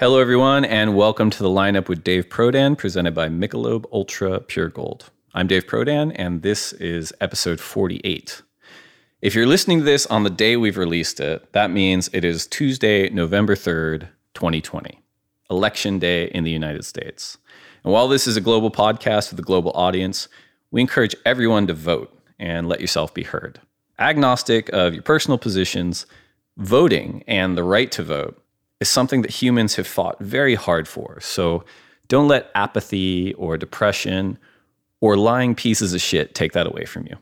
Hello, everyone, and welcome to the lineup with Dave Prodan, presented by Michelob Ultra Pure Gold. I'm Dave Prodan, and this is episode 48. If you're listening to this on the day we've released it, that means it is Tuesday, November 3rd, 2020, Election Day in the United States. And while this is a global podcast with a global audience, we encourage everyone to vote and let yourself be heard. Agnostic of your personal positions, voting and the right to vote is something that humans have fought very hard for. So don't let apathy or depression or lying pieces of shit take that away from you.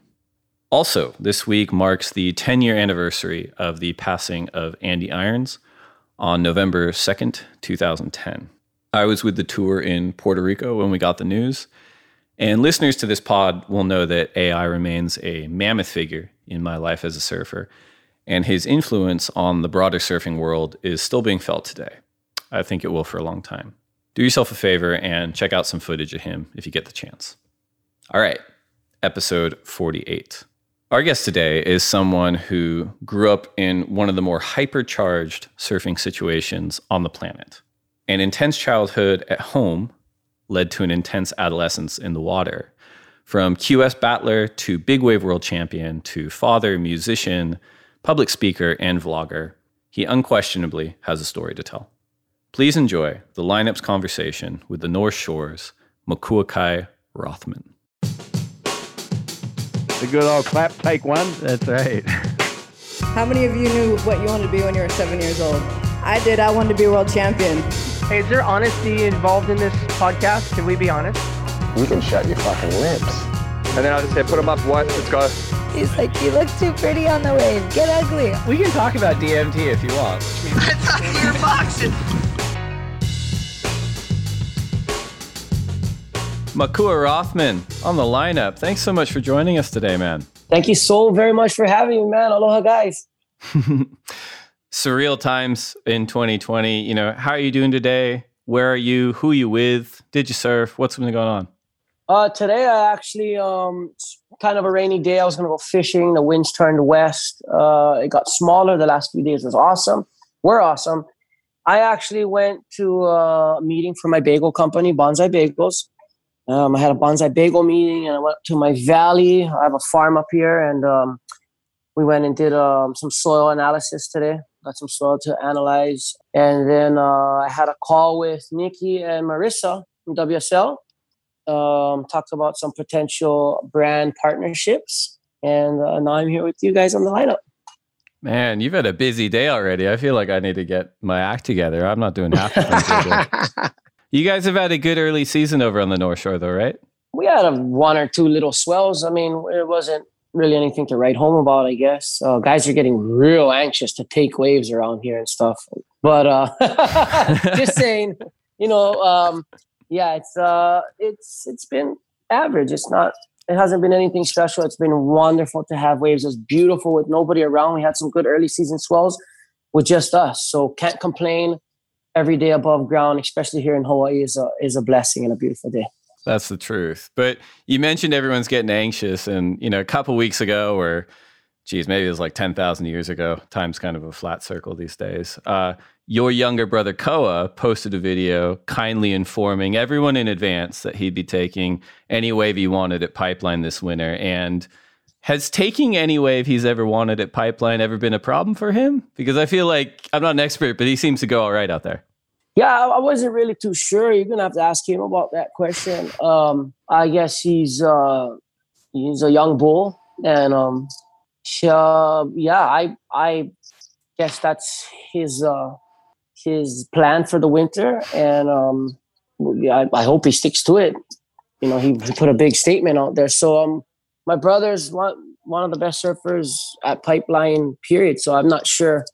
Also, this week marks the 10 year anniversary of the passing of Andy Irons on November 2nd, 2010. I was with the tour in Puerto Rico when we got the news. And listeners to this pod will know that AI remains a mammoth figure in my life as a surfer and his influence on the broader surfing world is still being felt today. I think it will for a long time. Do yourself a favor and check out some footage of him if you get the chance. All right, episode 48. Our guest today is someone who grew up in one of the more hypercharged surfing situations on the planet. An intense childhood at home led to an intense adolescence in the water. From QS battler to big wave world champion to father, musician, public speaker, and vlogger, he unquestionably has a story to tell. Please enjoy the lineup's conversation with the North Shore's Makuakai Rothman. The good old clap, take one. That's right. How many of you knew what you wanted to be when you were seven years old? I did. I wanted to be a world champion. Hey, is there honesty involved in this podcast? Can we be honest? You can shut your fucking lips. And then I'll just say, put them up, what? Let's go. He's like, you look too pretty on the wave. Get ugly. We can talk about DMT if you want. I thought you were boxing. Makua Rothman on the lineup. Thanks so much for joining us today, man. Thank you so very much for having me, man. Aloha, guys. Surreal times in 2020. You know, how are you doing today? Where are you? Who are you with? Did you surf? What's been going on? Uh, today, I actually, um, kind of a rainy day. I was to go fishing. The winds turned west. Uh, it got smaller. The last few days was awesome. We're awesome. I actually went to a meeting for my bagel company, Bonsai Bagels. Um, I had a bonsai bagel meeting, and I went to my valley. I have a farm up here, and um, we went and did um, some soil analysis today. Got some soil to analyze, and then uh, I had a call with Nikki and Marissa from WSL um, talked about some potential brand partnerships. And uh, now I'm here with you guys on the lineup. Man, you've had a busy day already. I feel like I need to get my act together. I'm not doing half the things You guys have had a good early season over on the North Shore, though, right? We had a one or two little swells. I mean, it wasn't really anything to write home about, I guess. Uh, guys are getting real anxious to take waves around here and stuff. But uh, just saying, you know, um, yeah, it's uh, it's it's been average. It's not. It hasn't been anything special. It's been wonderful to have waves. It's beautiful with nobody around. We had some good early season swells with just us, so can't complain. Every day above ground, especially here in Hawaii, is a is a blessing and a beautiful day. That's the truth. But you mentioned everyone's getting anxious, and you know, a couple weeks ago, or geez, maybe it was like ten thousand years ago. Time's kind of a flat circle these days. Uh, your younger brother Koa posted a video kindly informing everyone in advance that he'd be taking any wave he wanted at Pipeline this winter. And has taking any wave he's ever wanted at Pipeline ever been a problem for him? Because I feel like I'm not an expert, but he seems to go all right out there. Yeah, I wasn't really too sure. You're gonna have to ask him about that question. Um, I guess he's uh, he's a young bull, and um, uh, yeah, I I guess that's his uh, his plan for the winter, and um, I, I, hope he sticks to it. You know, he, put a big statement out there. So um, my brother's one one of the best surfers at Pipeline. Period. So I'm not sure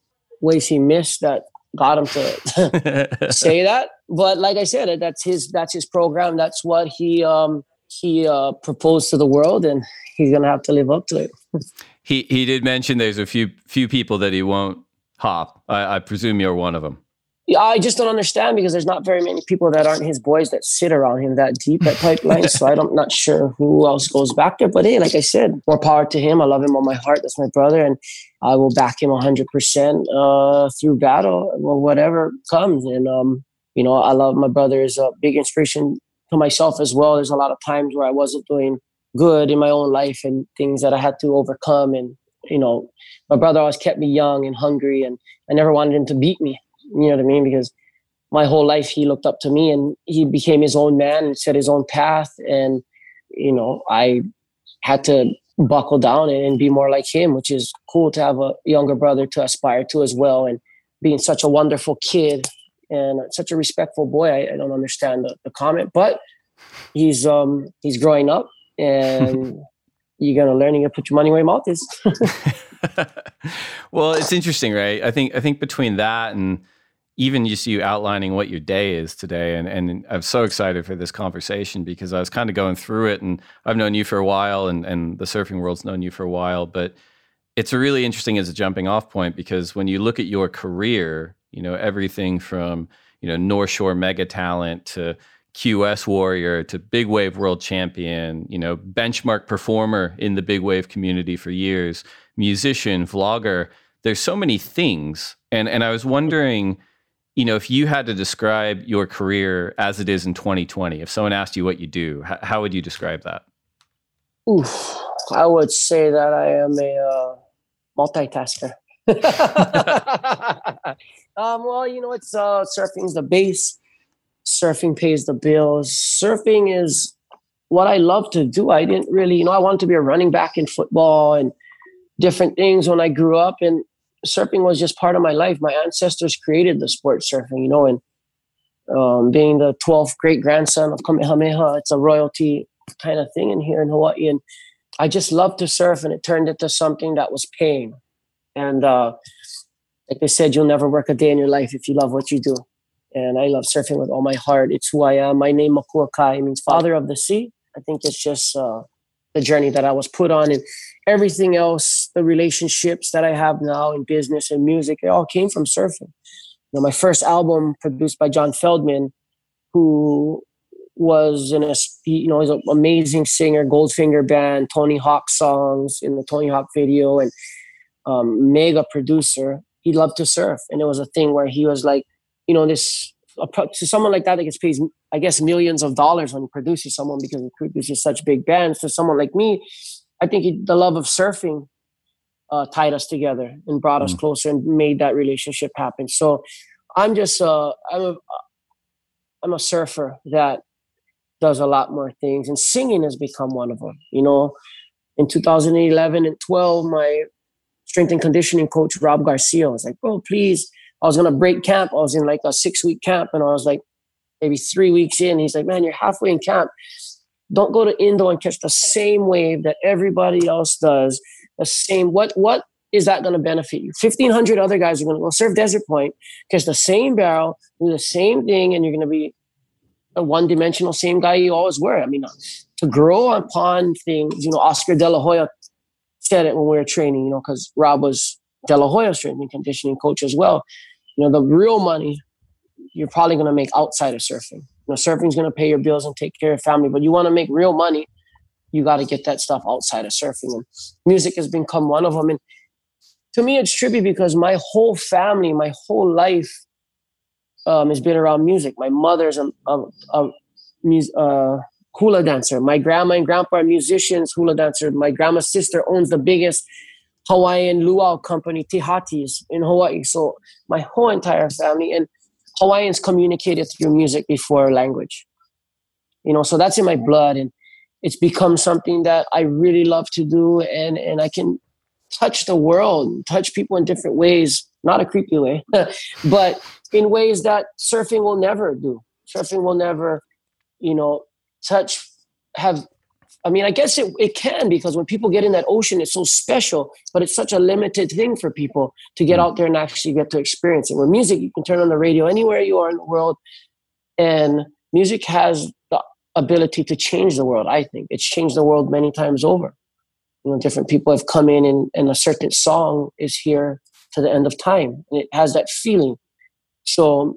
ways he missed that got him to say that. But like I said, that's his that's his program. That's what he um, he uh, proposed to the world, and he's gonna have to live up to it. he he did mention there's a few few people that he won't hop. I, I presume you're one of them. I just don't understand because there's not very many people that aren't his boys that sit around him that deep at pipeline. so I'm not sure who else goes back there. But hey, like I said, more power to him. I love him on my heart. That's my brother, and I will back him 100 uh, percent through battle or whatever comes. And um, you know, I love my brother is a big inspiration to myself as well. There's a lot of times where I wasn't doing good in my own life and things that I had to overcome. And, you know, my brother always kept me young and hungry and I never wanted him to beat me. You know what I mean? Because my whole life he looked up to me and he became his own man and set his own path. And, you know, I had to buckle down and be more like him, which is cool to have a younger brother to aspire to as well. And being such a wonderful kid and such a respectful boy. I, I don't understand the, the, comment, but he's um he's growing up and you're gonna learn. You gotta put your money where your mouth is. well, it's interesting, right? I think I think between that and even just you outlining what your day is today, and and I'm so excited for this conversation because I was kind of going through it, and I've known you for a while, and and the surfing world's known you for a while, but it's a really interesting as a jumping off point because when you look at your career, you know everything from you know North Shore mega talent to QS Warrior to Big Wave World Champion, you know, benchmark performer in the big wave community for years, musician, vlogger. There's so many things. And and I was wondering, you know, if you had to describe your career as it is in 2020, if someone asked you what you do, h- how would you describe that? Oof, I would say that I am a uh, multitasker. um, well, you know, it's uh, surfing's the base surfing pays the bills. Surfing is what I love to do. I didn't really, you know, I wanted to be a running back in football and different things when I grew up, and surfing was just part of my life. My ancestors created the sport surfing, you know, and um, being the 12th great grandson of Kamehameha, it's a royalty kind of thing in here in Hawaii. And I just loved to surf, and it turned into something that was paying. And uh, like they said, you'll never work a day in your life if you love what you do and I love surfing with all my heart. It's who I am. My name Makua Kai means father of the sea. I think it's just uh, the journey that I was put on, and everything else, the relationships that I have now in business and music, it all came from surfing. You know, my first album produced by John Feldmann, who was in a you know he's an amazing singer, Goldfinger Band, Tony Hawk songs in the Tony Hawk video, and um, mega producer. He loved to surf, and it was a thing where he was like you know, this to someone like that that gets paid, I guess, millions of dollars when he produces someone because he produces such big bands. To someone like me, I think he, the love of surfing uh, tied us together and brought mm. us closer and made that relationship happen. So I'm just uh, I'm a I'm a surfer that does a lot more things, and singing has become one of them. You know, in 2011 and 12, my strength and conditioning coach Rob Garcia was like, "Bro, please." I was gonna break camp. I was in like a six week camp, and I was like maybe three weeks in. He's like, "Man, you're halfway in camp. Don't go to Indo and catch the same wave that everybody else does. The same. What what is that going to benefit you? Fifteen hundred other guys are going to go surf Desert Point, catch the same barrel, do the same thing, and you're going to be a one dimensional same guy you always were. I mean, to grow upon things. You know, Oscar De La Hoya said it when we were training. You know, because Rob was De La Hoya strength and conditioning coach as well you know the real money you're probably going to make outside of surfing you know surfing's going to pay your bills and take care of family but you want to make real money you got to get that stuff outside of surfing. And music has become one of them and to me it's trippy because my whole family my whole life um, has been around music. My mother's a, a, a, a hula dancer. My grandma and grandpa are musicians hula dancers. My grandma's sister owns the biggest Hawaiian luau company, Tihati's, in Hawaii. So my whole entire family and Hawaiians communicated through music before language. You know, so that's in my blood and it's become something that I really love to do and, and I can touch the world, touch people in different ways, not a creepy way, but in ways that surfing will never do. Surfing will never, you know, touch have I mean, I guess it, it can because when people get in that ocean, it's so special, but it's such a limited thing for people to get mm. out there and actually get to experience it. With music, you can turn on the radio anywhere you are in the world, and music has the ability to change the world. I think it's changed the world many times over. You know, different people have come in, and, and a certain song is here to the end of time, and it has that feeling. So,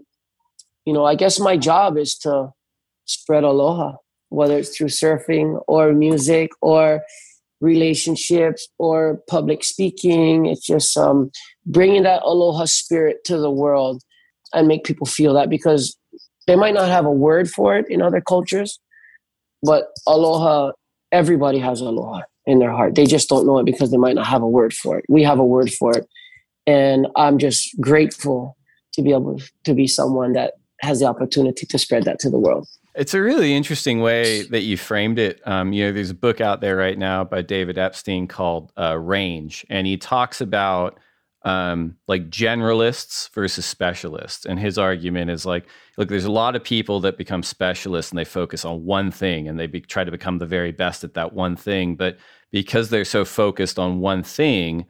you know, I guess my job is to spread aloha whether it's through surfing or music or relationships or public speaking. It's just um, bringing that aloha spirit to the world and make people feel that because they might not have a word for it in other cultures, but aloha, everybody has aloha in their heart. They just don't know it because they might not have a word for it. We have a word for it. And I'm just grateful to be able to be someone that has the opportunity to spread that to the world. It's a really interesting way that you framed it. Um, you know, there's a book out there right now by David Epstein called uh, Range, and he talks about um, like generalists versus specialists. And his argument is like, look, there's a lot of people that become specialists and they focus on one thing and they be, try to become the very best at that one thing. But because they're so focused on one thing,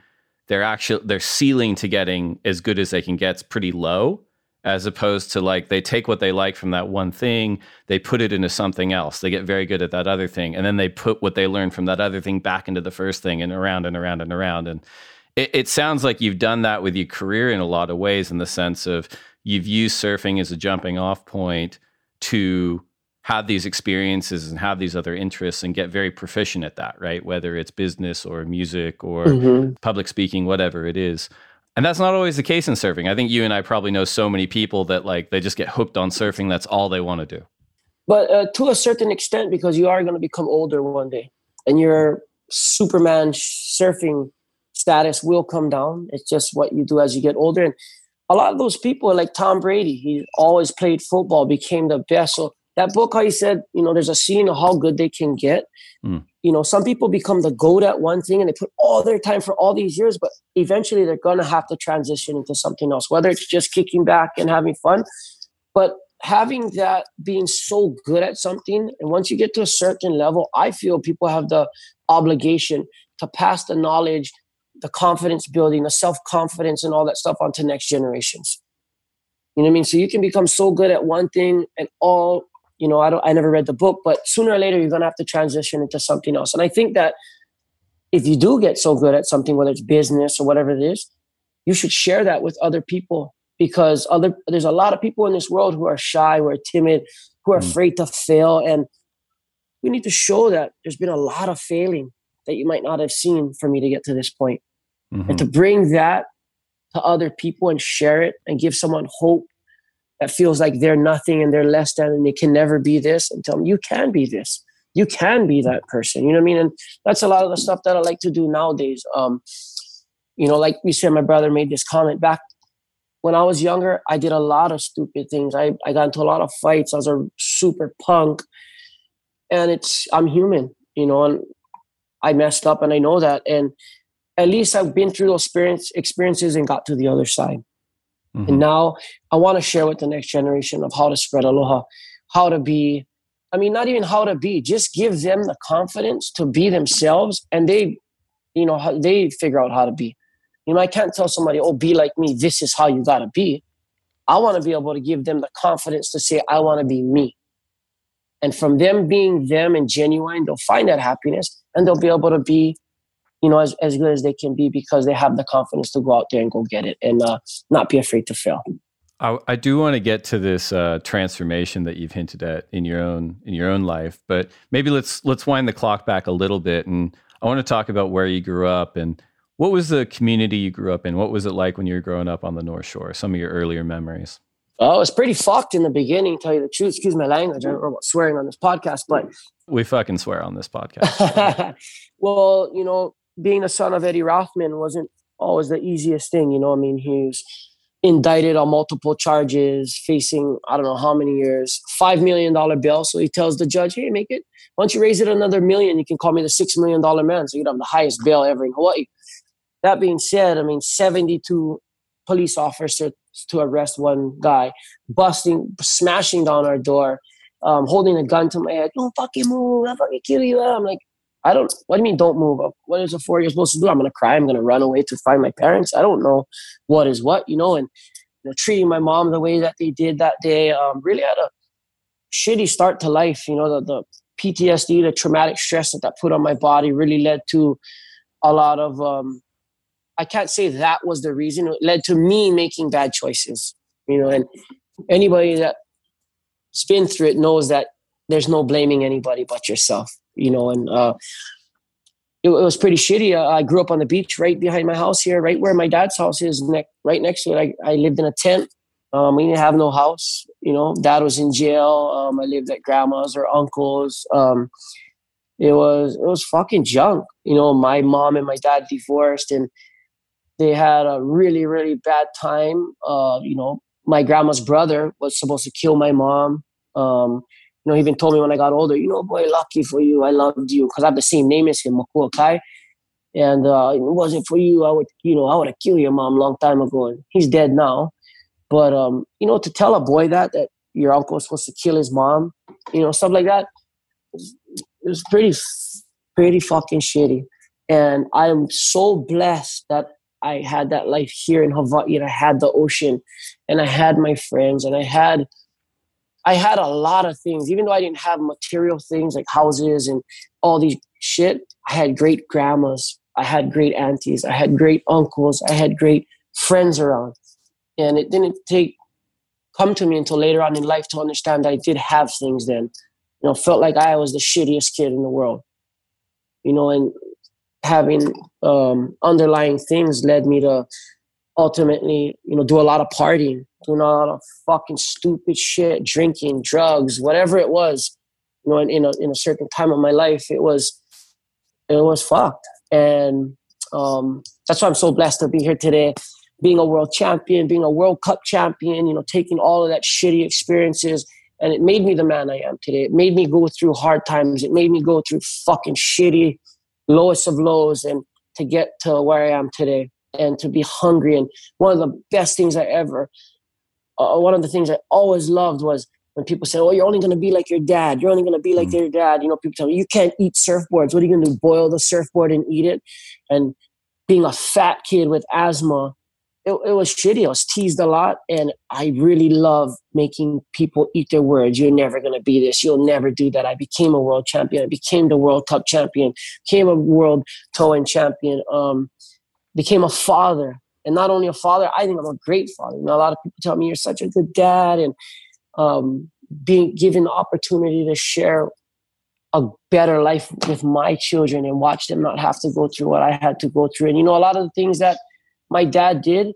they're actually their ceiling to getting as good as they can get is pretty low as opposed to like they take what they like from that one thing, they put it into something else. They get very good at that other thing, and then they put what they learned from that other thing back into the first thing, and around and around and around. And it, it sounds like you've done that with your career in a lot of ways, in the sense of you've used surfing as a jumping off point to have these experiences and have these other interests and get very proficient at that, right? Whether it's business or music or mm-hmm. public speaking, whatever it is. And that's not always the case in surfing. I think you and I probably know so many people that like they just get hooked on surfing. That's all they want to do. But uh, to a certain extent, because you are going to become older one day, and your Superman surfing status will come down. It's just what you do as you get older. And a lot of those people, like Tom Brady, he always played football, became the best. So that book, how he said, you know, there's a scene of how good they can get. Mm. You know, some people become the goat at one thing and they put all their time for all these years, but eventually they're gonna have to transition into something else, whether it's just kicking back and having fun. But having that being so good at something, and once you get to a certain level, I feel people have the obligation to pass the knowledge, the confidence building, the self confidence, and all that stuff onto next generations. You know what I mean? So you can become so good at one thing and all you know, I don't, I never read the book, but sooner or later you're going to have to transition into something else. And I think that if you do get so good at something, whether it's business or whatever it is, you should share that with other people because other there's a lot of people in this world who are shy, who are timid, who are mm. afraid to fail, and we need to show that there's been a lot of failing that you might not have seen for me to get to this point. Mm-hmm. and to bring that to other people and share it and give someone hope that feels like they're nothing and they're less than and they can never be this and tell them you can be this. You can be that person. You know what i mean? And that's a lot of the stuff that i like to do nowadays. Um you know like you said my brother made this comment back when i was younger i did a lot of stupid things. I, I got into a lot of fights. I was a super punk. And it's i'm human you know and i messed up and i know that. And at least i've been through those experience, experiences and got to the other side Mm-hmm. And now I want to share with the next generation of how to spread aloha, how to be, I mean, not even how to be, just give them the confidence to be themselves and they, you know, they figure out how to be. You know, I can't tell somebody, oh, be like me. This is how you got to be. I want to be able to give them the confidence to say, I want to be me. And from them being them and genuine, they'll find that happiness and they'll be able to be you know, as, as good as they can be because they have the confidence to go out there and go get it and uh, not be afraid to fail. I, I do want to get to this uh, transformation that you've hinted at in your own in your own life, but maybe let's let's wind the clock back a little bit, and I want to talk about where you grew up and what was the community you grew up in. What was it like when you were growing up on the North Shore? Some of your earlier memories. Oh, it was pretty fucked in the beginning. Tell you the truth. Excuse my language. I don't know about swearing on this podcast, but we fucking swear on this podcast. well, you know, being a son of Eddie Rothman wasn't always the easiest thing. You know, I mean, he was indicted on multiple charges, facing I don't know how many years, five million dollar bill. So he tells the judge, "Hey, make it. Once you raise it another million, you can call me the six million dollar man." So you'd have the highest bail ever in Hawaii. That being said, I mean, seventy-two police officers to arrest one guy, busting, smashing down our door, um, holding a gun to my head. Don't fucking move! I'll fucking kill you. I'm like, I don't. What do you mean? Don't move? Up? What is a four year supposed to do? I'm gonna cry. I'm gonna run away to find my parents. I don't know what is what, you know. And you know, treating my mom the way that they did that day um, really had a shitty start to life. You know, the, the PTSD, the traumatic stress that that put on my body, really led to a lot of. Um, I can't say that was the reason. It led to me making bad choices. You know, and anybody that's been through it knows that there's no blaming anybody but yourself you know, and uh, it, it, was pretty shitty. Uh, I grew up on the beach right behind my house here, right where my dad's house is, ne- right next to it. I, I lived in a tent. Um, we didn't have no house. You know, dad was in jail. Um, I lived at grandma's or uncle's. Um, it was it was fucking junk. You know, my mom and my dad divorced, and they had a really really bad time. Uh, you know, my grandma's brother was supposed to kill my mom. Um, you know, he even told me when I got older, you know, boy, lucky for you, I loved you because I have the same name as him, Makua Kai. And uh, it wasn't for you, I would, you know, I would have killed your mom a long time ago. And he's dead now. But um, you know, to tell a boy that that your uncle was supposed to kill his mom, you know, stuff like that, it was pretty, pretty fucking shitty. And I'm so blessed that I had that life here in Hawaii and I had the ocean and I had my friends and I had I had a lot of things. Even though I didn't have material things like houses and all these shit, I had great grandmas, I had great aunties, I had great uncles, I had great friends around. And it didn't take come to me until later on in life to understand that I did have things then you know, felt like I was the shittiest kid in the world. You know, and having um, underlying things led me to ultimately, you know, do a lot of partying, doing a lot of fucking stupid shit, drinking, drugs, whatever it was. You know, in, in a in a certain time of my life, it was it was fucked, and um, that's why I'm so blessed to be here today, being a world champion, being a World Cup champion. You know, taking all of that shitty experiences and it made me the man I am today. It made me go through hard times. It made me go through fucking shitty, lowest of lows, and to get to where I am today and to be hungry. And one of the best things I ever, uh, one of the things I always loved was when people say, "Oh, you're only going to be like your dad. You're only going to be like mm. your dad." You know, people tell me, "You can't eat surfboards. What are you going to do? Boil the surfboard and eat it?" And being a fat kid with asthma it, it was shitty. I was teased a lot, and I really love making people eat their words. You're never gonna be this. You'll never do that. I became a world champion. I became the World Cup champion. Became a world towing champion. Um, became a father, and not only a father. I think I'm a great father. You know, a lot of people tell me you're such a good dad, and um, being given the opportunity to share a better life with my children and watch them not have to go through what I had to go through. And you know, a lot of the things that my dad did,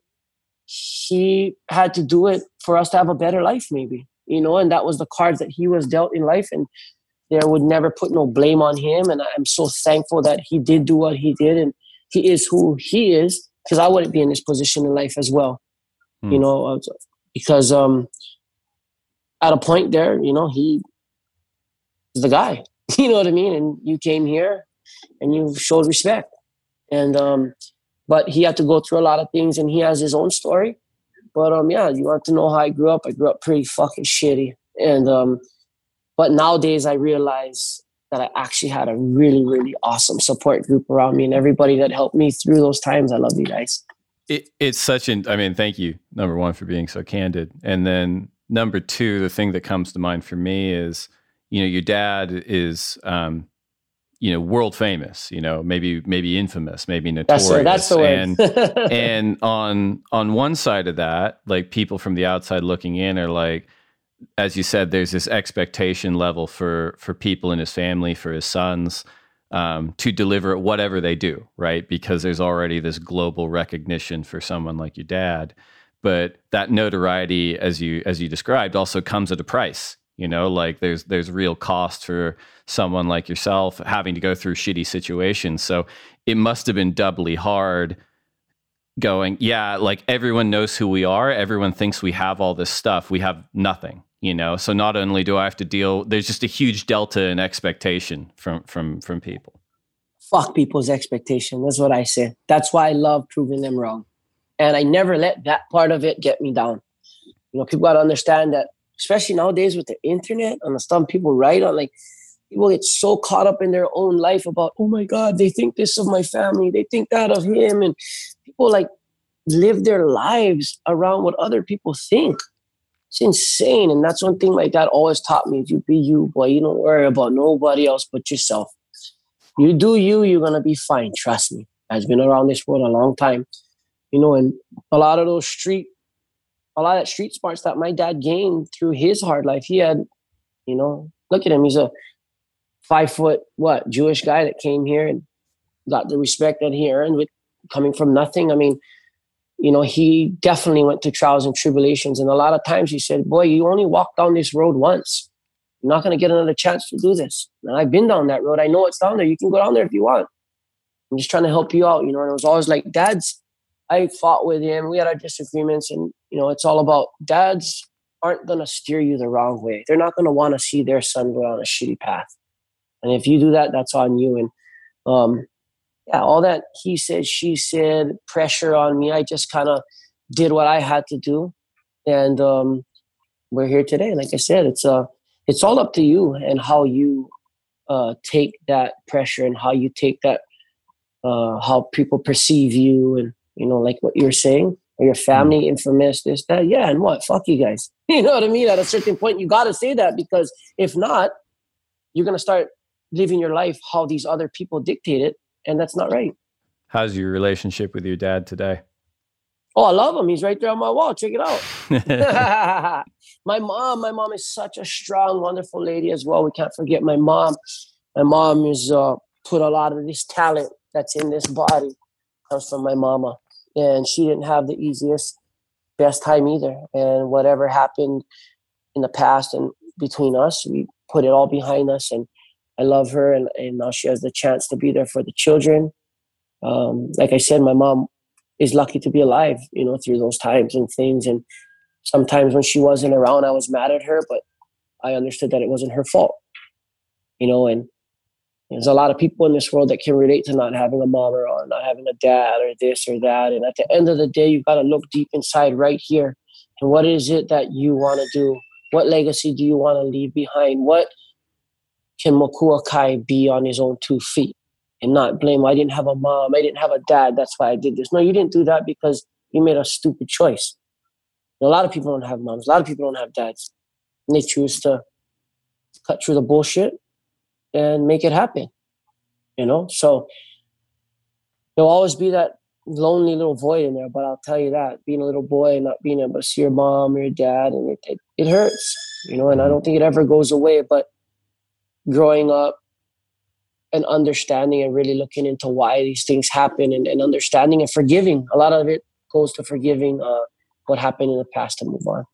he had to do it for us to have a better life, maybe, you know, and that was the cards that he was dealt in life. And there would never put no blame on him. And I'm so thankful that he did do what he did and he is who he is because I wouldn't be in this position in life as well, mm. you know, uh, because um, at a point there, you know, he is the guy, you know what I mean? And you came here and you showed respect. And um, but he had to go through a lot of things and he has his own story. But um, yeah, you want to know how I grew up? I grew up pretty fucking shitty, and um, but nowadays I realize that I actually had a really, really awesome support group around me and everybody that helped me through those times. I love you guys. It, it's such an, I mean, thank you, number one, for being so candid. And then number two, the thing that comes to mind for me is, you know, your dad is, um, you know world famous you know maybe maybe infamous maybe notorious that's, that's the and and on on one side of that like people from the outside looking in are like as you said there's this expectation level for for people in his family for his sons um, to deliver whatever they do right? Because there's already this global recognition for someone like your dad. But that notoriety as you as you described also comes at a price you know? Like there's there's real cost for someone like yourself having to go through shitty situations. So it must have been doubly hard going yeah like everyone knows who we are. Everyone thinks we have all this stuff. We have nothing you know so not only do i have to deal there's just a huge delta in expectation from from from people fuck people's expectation that's what i say that's why i love proving them wrong and i never let that part of it get me down you know people got to understand that especially nowadays with the internet and the stuff people write on, like people get so caught up in their own life about, oh my God, they think this of my family, they think that of him. And people like live their lives around what other people think. It's insane. And that's one thing my dad always taught me. You be you, boy. You don't worry about nobody else but yourself. You do you, you're gonna be fine. Trust me. I've been around this world a long time. You know, and a lot of those street a lot of street smarts that my dad gained through his hard life. He had, you know, look at him. He's a five foot what Jewish guy that came here and got the respect that he earned with coming from nothing. I mean, you know, he definitely went through trials and tribulations. And a lot of times he said, Boy, you only walk down this road once. You're not going to get another chance to do this. And I've been down that road. I know it's down there. You can go down there if you want. I'm just trying to help you out, you know. And it was always like, Dad's, I fought with him. We had our disagreements. And, you know, it's all about dads aren't going to steer you the wrong way. They're not going to want to see their son go on a shitty path. And if you do that, that's on you. And, um, yeah, all that he said, she said, pressure on me. I just kind of did what I had to do, and um, we're here today. Like I said, it's uh, it's all up to you and how you uh, take that pressure and how you take that, uh, how people perceive you, and you know, like what you're saying, or your family, mm. infamous, this, that. Yeah, and what? Fuck you guys. You know what I mean? At a certain point, you got to say that because if not, you're gonna start living your life how these other people dictate it and that's not right. How's your relationship with your dad today? Oh, I love him. He's right there on my wall. Check it out. my mom, my mom is such a strong, wonderful lady as well. We can't forget my mom. My mom is uh, put a lot of this talent that's in this body comes from my mama, and she didn't have the easiest, best time either. And whatever happened in the past and between us, we put it all behind us and I love her, and, and now she has the chance to be there for the children. Um, like I said, my mom is lucky to be alive, you know, through those times and things. And sometimes when she wasn't around, I was mad at her, but I understood that it wasn't her fault, you know. And there's a lot of people in this world that can relate to not having a mom or not having a dad or this or that. And at the end of the day, you've got to look deep inside right here. And what is it that you want to do? What legacy do you want to leave behind? What can Makua Kai be on his own two feet and not blame, I didn't have a mom, I didn't have a dad, that's why I did this. No, you didn't do that because you made a stupid choice. And a lot of people don't have moms, a lot of people don't have dads. And they choose to cut through the bullshit and make it happen. You know? So there'll always be that lonely little void in there, but I'll tell you that being a little boy and not being able to see your mom or your dad, and it, it, it hurts, you know, and I don't think it ever goes away. But growing up and understanding and really looking into why these things happen and, and understanding and forgiving. A lot of it goes to forgiving uh, what happened in the past to move on.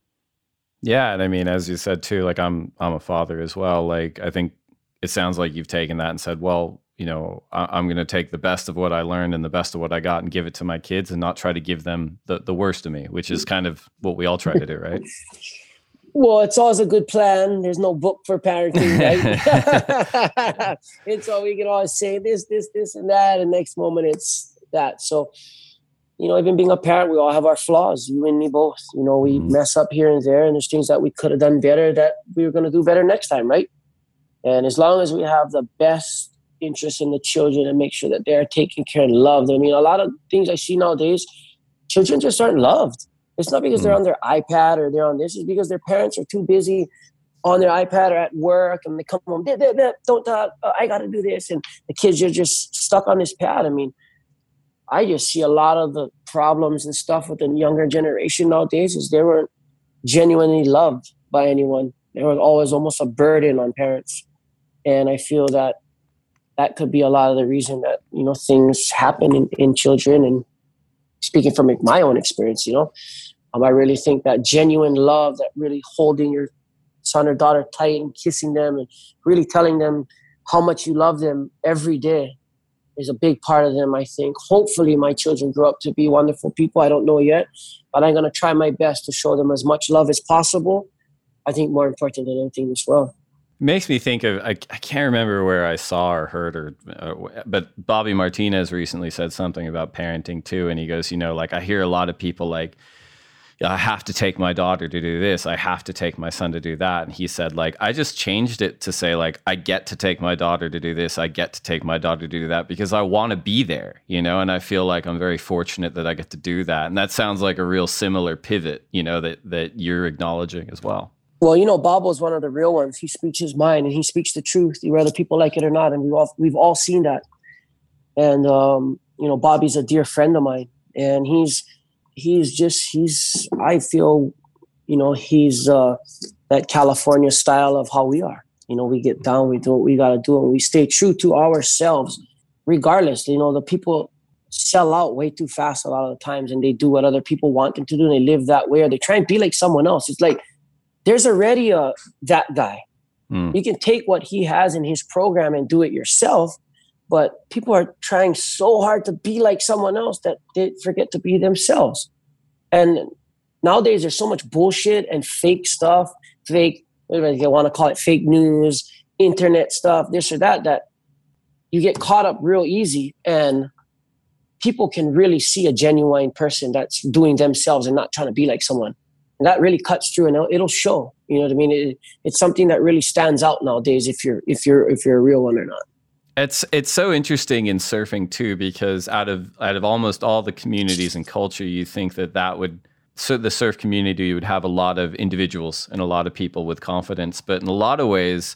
Yeah, and I mean, as you said too, like I'm I'm a father as well. Like I think it sounds like you've taken that and said, well, you know, I, am going to take the best of what I learned and the best of what I got and give it to my kids, and not try to give them the the worst of me, which is kind of what we all try to do, right? Well, it's always a good plan. There's no book for parenting, right? it's all we can always say this, this, this, and that, and next moment it's that. So, you know, even being a parent, we all have our flaws. You and me both. You know, we mm-hmm. mess up here and there, and there's things that we could have done better that we were going to do better next time, right? And as long as we have the best interest in the children and make sure that they're taken care and loved. I mean, a lot of things I see nowadays, children just aren't loved it's not because mm. they're on their iPad or they're on this. It's because their parents are too busy on their iPad or at work and they come home, don't talk, uh, I got to do this. And the kids are just stuck on this pad. I mean, I just see a lot of the problems and stuff with the younger generation nowadays is they weren't genuinely loved by anyone. There was always almost a burden on parents. And I feel that that could be a lot of the reason that, you know, things happen in, in children and speaking from my own experience, you know, um, I really think that genuine love, that really holding your son or daughter tight and kissing them and really telling them how much you love them every day is a big part of them, I think. Hopefully, my children grow up to be wonderful people. I don't know yet, but I'm going to try my best to show them as much love as possible. I think more important than anything as well. Makes me think of I, I can't remember where I saw or heard or uh, but Bobby Martinez recently said something about parenting too and he goes you know like I hear a lot of people like I have to take my daughter to do this. I have to take my son to do that. And he said, like, I just changed it to say, like, I get to take my daughter to do this. I get to take my daughter to do that because I want to be there, you know? And I feel like I'm very fortunate that I get to do that. And that sounds like a real similar pivot, you know, that, that you're acknowledging as well. Well, you know, Bob was one of the real ones. He speaks his mind and he speaks the truth, whether people like it or not. And we've all, we've all seen that. And, um, you know, Bobby's a dear friend of mine. And he's, he's just he's I feel, you know, he's uh, that California style of how we are. You know, we get down, we do what we gotta do, and we stay true to ourselves, regardless. You know, the people sell out way too fast a lot of the times and they do what other people want them to do and they live that way or they try and be like someone else. It's like there's already a that guy. Mm. You can take what he has in his program and do it yourself, but people are trying so hard to be like someone else that they forget to be themselves. And nowadays there's so much bullshit and fake stuff, fake whatever you want to call it fake news, internet stuff, this or that, that you get caught up real easy and people can really see a genuine person that's doing themselves and not trying to be like someone. And that really cuts through and it'll, show. You know what I mean? It, it's something that really stands out nowadays if you're if you're if you're a real one or not. It's it's so interesting in surfing too because out of out of almost all the communities and culture, you think that that would so the surf community would have a lot of individuals and a lot of people with confidence, but in a lot of ways,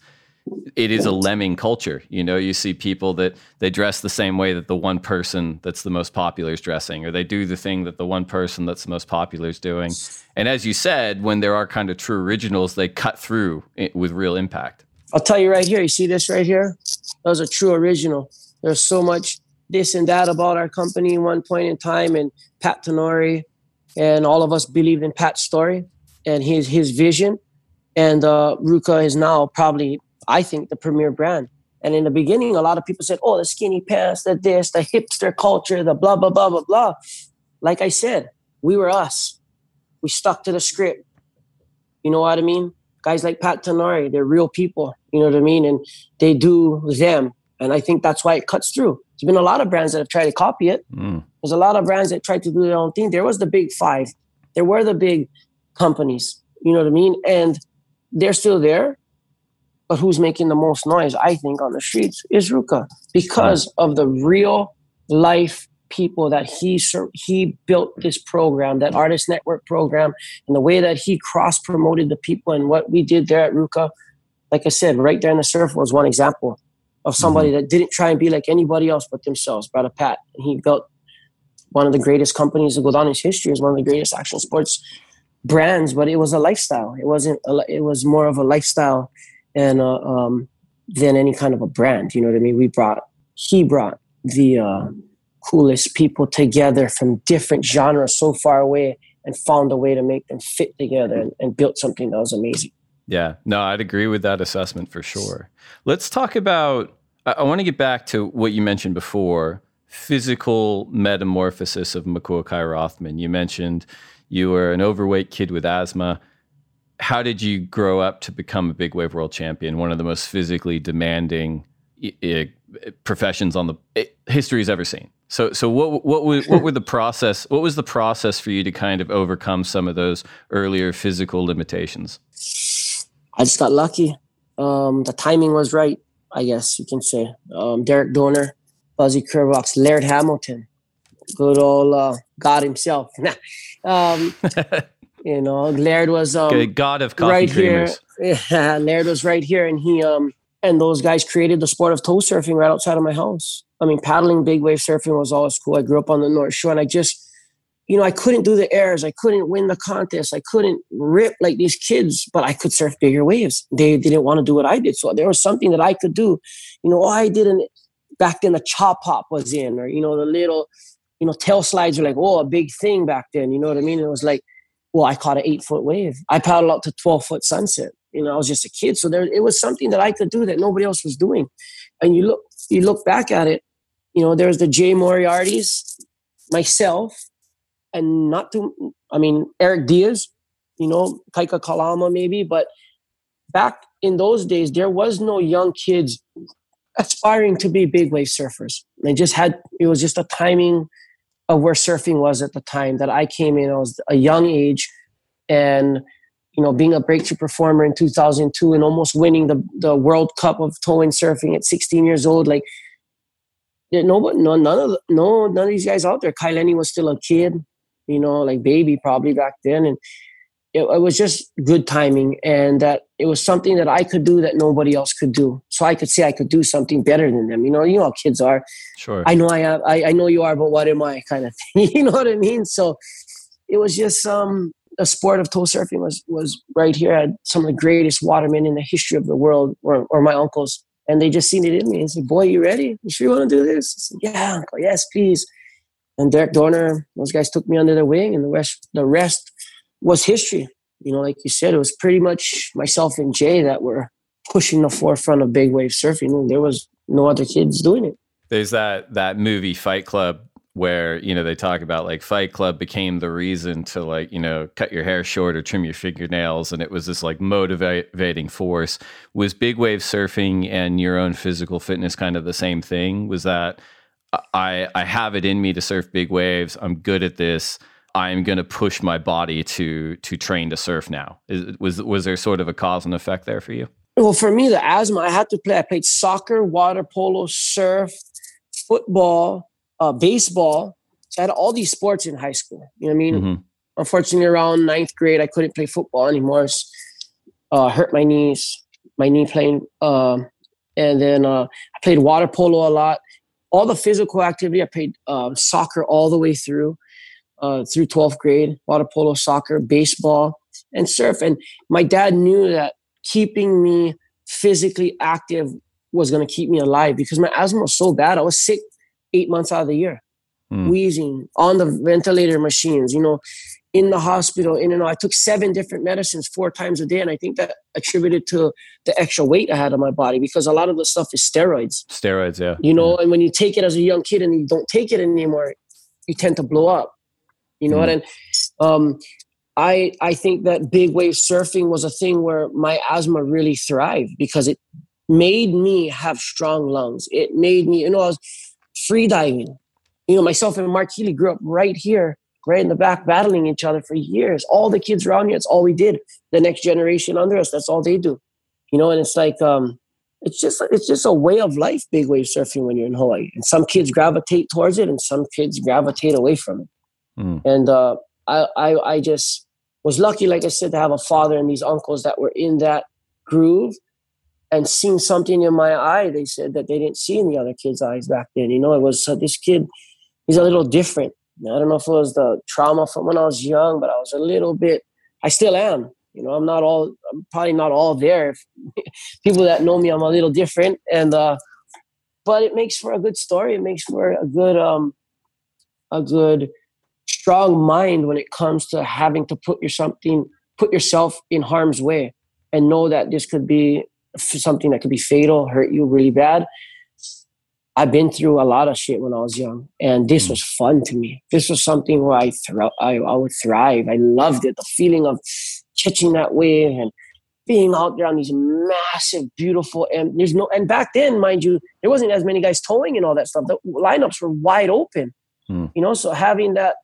it is a lemming culture. You know, you see people that they dress the same way that the one person that's the most popular is dressing, or they do the thing that the one person that's the most popular is doing. And as you said, when there are kind of true originals, they cut through with real impact. I'll tell you right here. You see this right here? That was a true original. There's so much this and that about our company one point in time, and Pat Tenore, and all of us believed in Pat's story and his his vision. And uh, RVCA is now probably I think, the premier brand. And in the beginning, a lot of people said, oh, the skinny pants, the this, the hipster culture, the blah, blah, blah, blah, blah. Like I said, we were us. We stuck to the script. You know what I mean? Guys like Pat Tenore, they're real people. You know what I mean? And they do them. And I think that's why it cuts through. There's been a lot of brands that have tried to copy it. Mm. There's a lot of brands that tried to do their own thing. There was the big five. There were the big companies. You know what I mean? And they're still there. But who's making the most noise, I think, on the streets is RVCA because of the real life people that he he built this program, that artist network program, and the way that he cross promoted the people and what we did there at RVCA. Like I said, right there in the surf was one example of somebody mm-hmm. that didn't try and be like anybody else but themselves. Brother Pat, and he built one of the greatest companies to go down in history as one of the greatest action sports brands. But it was a lifestyle. It wasn't. A, it was more of a lifestyle and uh, um, than any kind of a brand. You know what I mean? We brought he brought the uh, coolest people together from different genres so far away and found a way to make them fit together and, and built something that was amazing. Yeah, no, I'd agree with that assessment for sure. Let's talk about. I, I want to get back to what you mentioned before physical metamorphosis of Makua Kai Rothman. You mentioned you were an overweight kid with asthma how did you grow up to become a big wave world champion, one of the most physically demanding professions on the history's ever seen? So, so what what was, what were the process? What was the process for you to kind of overcome some of those earlier physical limitations? I just got lucky. Um, the timing was right, I guess you can say. Um, Derrick Doerner, Buzzy Kerbox, Laird Hamilton, good old uh, God himself. um, You know, Laird was um, Good God of coffee right here. Yeah, Laird was right here, and he um and those guys created the sport of tow surfing right outside of my house. I mean, paddling big wave surfing was always cool. I grew up on the North Shore, and I just, you know, I couldn't do the airs. I couldn't win the contest. I couldn't rip like these kids, but I could surf bigger waves. They didn't want to do what I did, so there was something that I could do. You know, I didn't back then. The chop hop was in, or you know, the little, you know, tail slides were like, oh, a big thing back then. You know what I mean? It was like well, I caught an eight foot wave. I paddled out to 12 foot sunset. You know, I was just a kid. So there, it was something that I could do that nobody else was doing. And you look, you look back at it, you know, there's the Jay Moriarty's, myself, and not to, I mean, Eric Diaz, you know, Kaika Kalama maybe, but back in those days, there was no young kids aspiring to be big wave surfers. They just had, it was just a timing of where surfing was at the time that I came in. I was a young age, and you know, being a breakthrough performer in 2002 and almost winning the the World Cup of towing surfing at 16 years old, like no, no, none of the, no, none of these guys out there. Kai Lenny was still a kid, you know, like baby probably back then, and it, it, was just good timing and that it was something that I could do that nobody else could do. So I could say I could do something better than them. You know, you know how kids are. Sure. I know I have, I, I know you are, but what am I kind of thing? you know what I mean? So it was just um a sport of tow surfing was was right here. I had some of the greatest watermen in the history of the world or, or my uncles. And they just seen it in me and said, Boy, you ready? You sure you want to do this? Said, yeah, uncle, yes, please. and Derrick Doerner, those guys took me under their wing, and the rest the rest was history. You know, like you said, it was pretty much myself and Jay that were pushing the forefront of big wave surfing, and there was no other kids doing it. There's that that movie Fight Club where you know they talk about like Fight Club became the reason to like you know cut your hair short or trim your fingernails, and it was this like motivating force. Was big wave surfing and your own physical fitness kind of the same thing? Was that I I have it in me to surf big waves. I'm good at this. I'm going to push my body to to train to surf now. Is, was was there sort of a cause and effect there for you? Well, for me, the asthma. I had to play. I played soccer, water polo, surf, football, uh, baseball. So I had all these sports in high school. You know what I mean? Mm-hmm. Unfortunately, around ninth grade, I couldn't play football anymore. Uh, hurt my knees, my knee playing. Uh, and then uh, I played water polo a lot. All the physical activity, I played uh, soccer all the way through, uh, through 12th grade, water polo, soccer, baseball, and surf. And my dad knew that keeping me physically active was going to keep me alive because my asthma was so bad. I was sick eight months out of the year, mm. wheezing on the ventilator machines, you know, in the hospital, in and out. I took seven different medicines four times a day. And I think that attributed to the extra weight I had on my body because a lot of the stuff is steroids. Steroids, yeah. You know, yeah. and when you take it as a young kid and you don't take it anymore, you tend to blow up. You know mm. what? And um, I I think that big wave surfing was a thing where my asthma really thrived because it made me have strong lungs. It made me, you know, I was free diving. You know, myself and Mark Healey grew up right here, right in the back, battling each other for years. All the kids around here, it's all we did. The next generation under us, that's all they do. You know, and it's like um, it's just it's just a way of life, big wave surfing when you're in Hawaii. And some kids gravitate towards it, and some kids gravitate away from it. Mm. And uh, I, I I just was lucky, like I said, to have a father and these uncles that were in that groove and seeing something in my eye they said that they didn't see in the other kids' eyes back then. You know, it was uh, this kid, he's a little different. I don't know if it was the trauma from when I was young, but I was a little bit, I still am. You know, I'm not all, I'm probably not all there. People that know me, I'm a little different. And, uh, but it makes for a good story. It makes for a good, um, a good, strong mind when it comes to having to put your something, put yourself in harm's way and know that this could be something that could be fatal, hurt you really bad. I've been through a lot of shit when I was young, and this mm. was fun to me. This was something where I, thro- I, I would thrive. I loved it. The feeling of catching that wave and being out there on these massive, beautiful, and there's no. And back then, mind you, there wasn't as many guys towing and all that stuff. The lineups were wide open. Mm. You know, so having that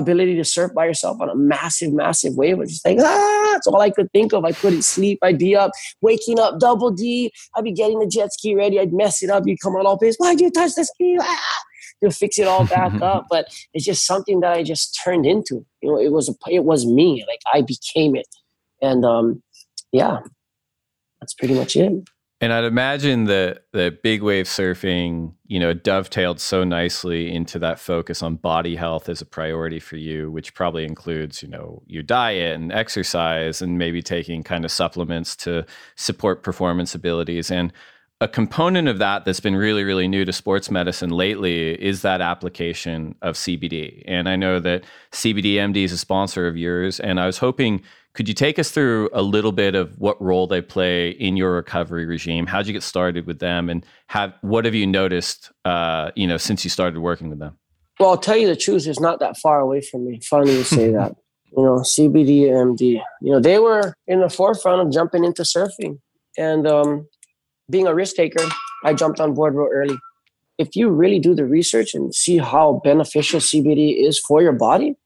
ability to surf by yourself on a massive, massive wave was just like, ah, that's all I could think of. I couldn't sleep. I'd be up, waking up, double D. I'd be getting the jet ski ready. I'd mess it up. You'd come on all pissed. Why'd you touch the ski? Ah! You'll fix it all back up. But it's just something that I just turned into. You know, it was a, it was me. Like I became it. And um, yeah, that's pretty much it. And I'd imagine that that big wave surfing, you know, dovetailed so nicely into that focus on body health as a priority for you, which probably includes, you know, your diet and exercise and maybe taking kind of supplements to support performance abilities. And a component of that that's been really, really new to sports medicine lately is that application of CBD. And I know that CBDMD is a sponsor of yours. And I was hoping could you take us through a little bit of what role they play in your recovery regime? How'd you get started with them, and have what have you noticed? Uh, you know, since you started working with them. Well, I'll tell you the truth; it's not that far away from me. Funny you say that. You know, CBD, MD. You know, they were in the forefront of jumping into surfing, and um, being a risk taker, I jumped on board real early. If you really do the research and see how beneficial CBD is for your body,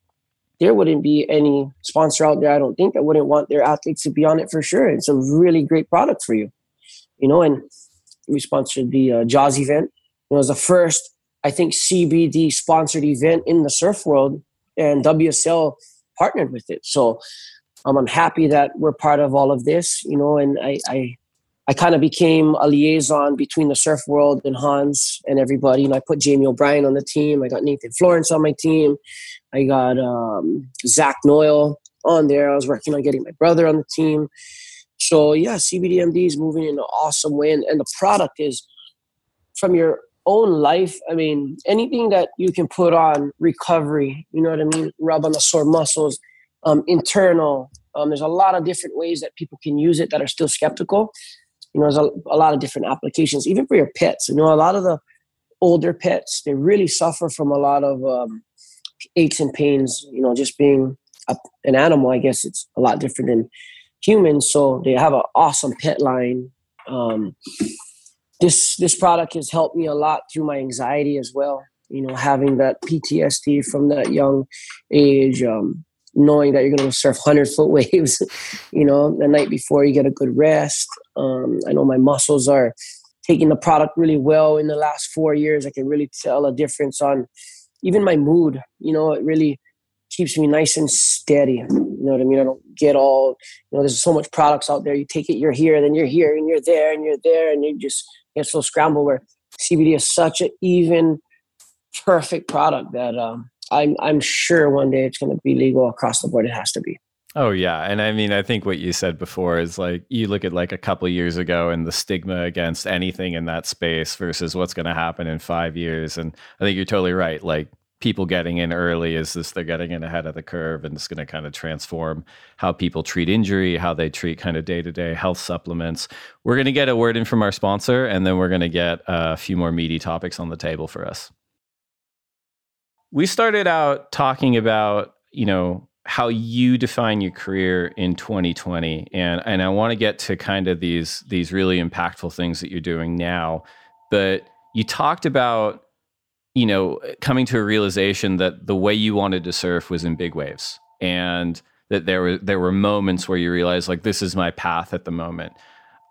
there wouldn't be any sponsor out there, I don't think, that wouldn't want their athletes to be on it for sure. It's a really great product for you, you know. And we sponsored the uh, Jaws event. It was the first, I think, CBD sponsored event in the surf world, and WSL partnered with it. So um, I'm happy that we're part of all of this, you know. And I, I I kind of became a liaison between the surf world and Hans and everybody. And I put Jamie O'Brien on the team. I got Nathan Florence on my team. I got um, Zach Noyle on there. I was working on getting my brother on the team. So yeah, CBDMD is moving in an awesome way, and, and the product is from your own life, I mean, anything that you can put on recovery, you know what I mean? Rub on the sore muscles, um, internal. Um, there's a lot of different ways that people can use it that are still skeptical. You know, there's a, a lot of different applications, even for your pets. You know, a lot of the older pets, they really suffer from a lot of um, aches and pains, you know, just being a, an animal, I guess it's a lot different than humans. So they have an awesome pet line. Um, this this product has helped me a lot through my anxiety as well. You know, having that PTSD from that young age, um, knowing that you're going to surf hundred foot waves. you know, the night before you get a good rest. Um, I know my muscles are taking the product really well in the last four years. I can really tell a difference on even my mood. You know, it really keeps me nice and steady. You know what I mean? I don't get all, you know, there's so much products out there. You take it, you're here, then you're here, and you're there, and you're there, and you just get so scrambled where CBD is such an even, perfect product that um, I'm, I'm sure one day it's going to be legal across the board. It has to be. Oh yeah, and I mean, I think what you said before is like you look at like a couple years ago and the stigma against anything in that space versus what's going to happen in five years, and I think you're totally right. Like people getting in early is this they're getting in ahead of the curve, and it's going to kind of transform how people treat injury, how they treat kind of day to day health supplements. We're going to get a word in from our sponsor, and then we're going to get a few more meaty topics on the table for us. We started out talking about you know how you define your career in 2020 and and I want to get to kind of these these really impactful things that you're doing now but you talked about you know coming to a realization that the way you wanted to surf was in big waves and that there were there were moments where you realized like this is my path at the moment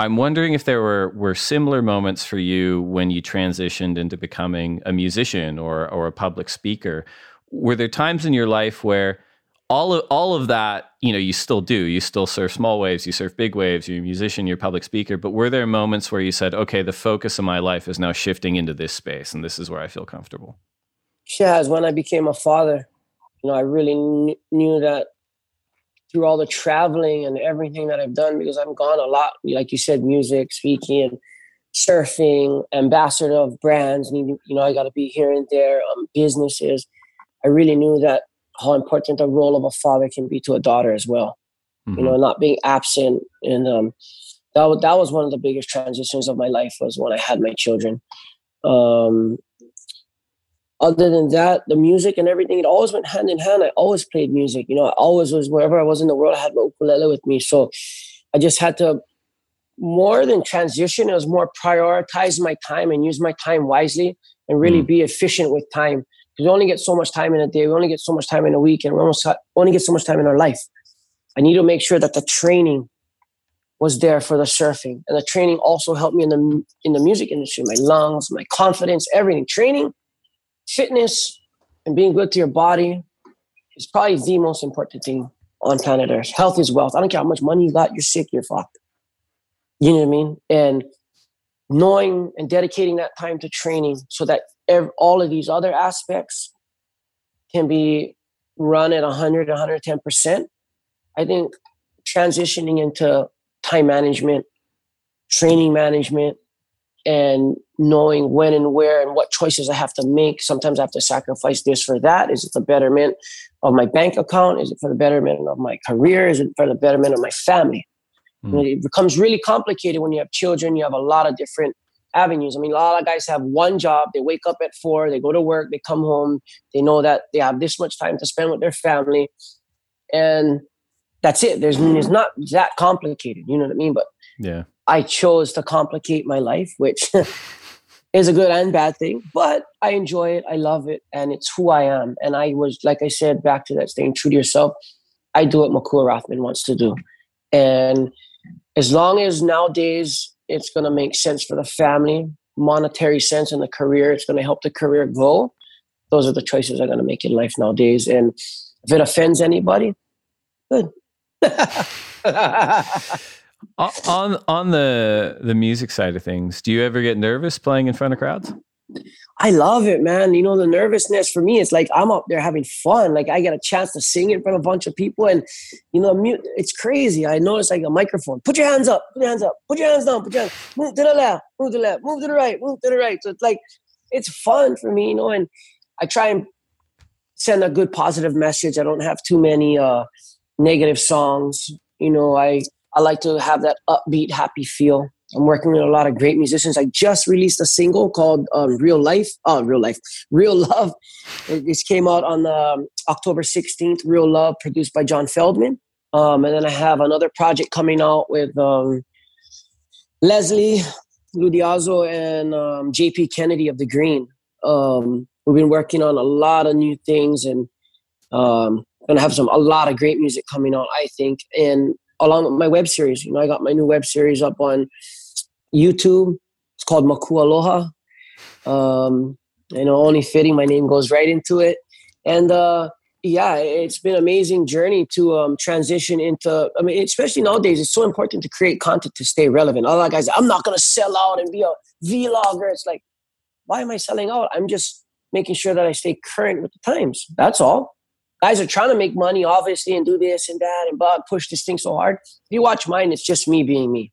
I'm wondering if there were were similar moments for you when you transitioned into becoming a musician or or a public speaker were there times in your life where all of all of that, you know, you still do. You still surf small waves, you surf big waves, you're a musician, you're a public speaker. But were there moments where you said, okay, the focus of my life is now shifting into this space and this is where I feel comfortable? As when I became a father, you know, I really kn- knew that through all the traveling and everything that I've done, because I'm gone a lot, like you said, music, speaking, and surfing, ambassador of brands, and you know, I got to be here and there, um, businesses. I really knew that how important the role of a father can be to a daughter as well. Mm-hmm. You know, not being absent, and um, that that was one of the biggest transitions of my life was when I had my children. Um, other than that, the music and everything, it always went hand in hand. I always played music. You know, I always was wherever I was in the world, I had my ukulele with me. So I just had to more than transition, it was more prioritize my time and use my time wisely and really mm. be efficient with time Because we only get so much time in a day. We only get so much time in a week, and we almost only get so much time in our life. I need to make sure that the training was there for the surfing, and the training also helped me in the in the music industry. My lungs, my confidence, everything. Training, fitness, and being good to your body is probably the most important thing on planet Earth. Health is wealth. I don't care how much money you got. You're sick. You're fucked. You know what I mean? And knowing and dedicating that time to training so that all of these other aspects can be run at 100 110% i think transitioning into time management training management and knowing when and where and what choices i have to make sometimes i have to sacrifice this for that is it the betterment of my bank account is it for the betterment of my career is it for the betterment of my family mm. it becomes really complicated when you have children you have a lot of different avenues. I mean, a lot of guys have one job. They wake up at four, they go to work, they come home, they know that they have this much time to spend with their family, and that's it. There's it's not that complicated. You know what I mean? But yeah, I chose to complicate my life, which is a good and bad thing. But I enjoy it. I love it, and it's who I am. And I was, like I said, back to that staying true to yourself. I do what Makua Rothman wants to do, and as long as nowadays it's going to make sense for the family, monetary sense and the career. It's going to help the career grow. Those are the choices I'm going to make in life nowadays. And if it offends anybody, good. on on the the music side of things, do you ever get nervous playing in front of crowds? I love it, man. You know, the nervousness for me, it's like I'm up there having fun. Like I get a chance to sing in front of a bunch of people, and you know, it's crazy. I it's like a microphone. Put your hands up. Put your hands up. Put your hands down. Put your hands. Move to the left. Move to the left. Move to the right. Move to the right. So it's like it's fun for me, you know, and I try and send a good positive message. I don't have too many uh, negative songs. You know, I I like to have that upbeat, happy feel. I'm working with a lot of great musicians. I just released a single called um, "Real Life." Oh, "Real Life," "Real Love." This came out on um, October 16th. "Real Love," produced by John Feldmann. Um, and then I have another project coming out with um, Leslie Ludiazo and um, JP Kennedy of the Green. Um, we've been working on a lot of new things and um, gonna have some a lot of great music coming out. I think, and along with my web series, you know, I got my new web series up on YouTube. It's called Maku Aloha. Um, you know, only fitting my name goes right into it, and uh, yeah, it's been an amazing journey to um, transition into. I mean, especially nowadays, it's so important to create content to stay relevant. A lot of guys, I'm not going to sell out and be a vlogger. It's like, why am I selling out? I'm just making sure that I stay current with the times. That's all. Guys are trying to make money, obviously, and do this and that and but push this thing so hard. If you watch mine, it's just me being me.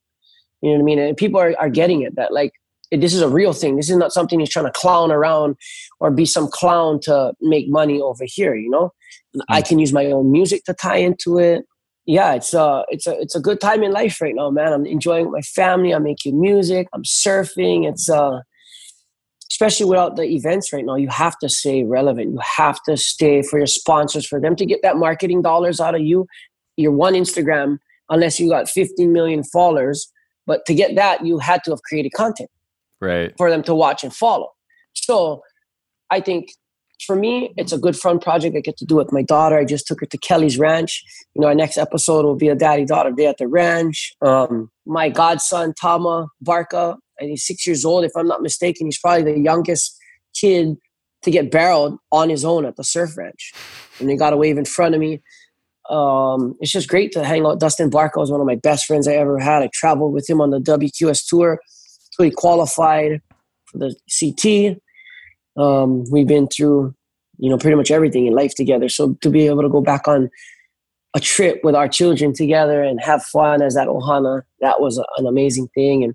You know what I mean? And people are, are getting it that like this is a real thing. This is not something he's trying to clown around or be some clown to make money over here. You know, mm-hmm. I can use my own music to tie into it. Yeah, it's a uh, it's a it's a good time in life right now, man. I'm enjoying my family. I'm making music. I'm surfing. It's uh, especially without the events right now, you have to stay relevant. You have to stay for your sponsors for them to get that marketing dollars out of you. Your one Instagram, unless you got 15 million followers, but to get that, you had to have created content right. for them to watch and follow. So i think for me it's a good fun project i get to do with my daughter. I just took her to kelly's ranch. You know our next episode will be a daddy daughter day at the ranch. Um, my godson tama barca and he's six years old if i'm not mistaken he's probably the youngest kid to get barreled on his own at the surf ranch and he got a wave in front of me um, it's just great to hang out. Dustin Barca is one of my best friends I ever had. I traveled with him on the WQS tour So he qualified for the CT. Um, we've been through, you know, pretty much everything in life together. So to be able to go back on a trip with our children together and have fun as that ohana, that was an amazing thing. And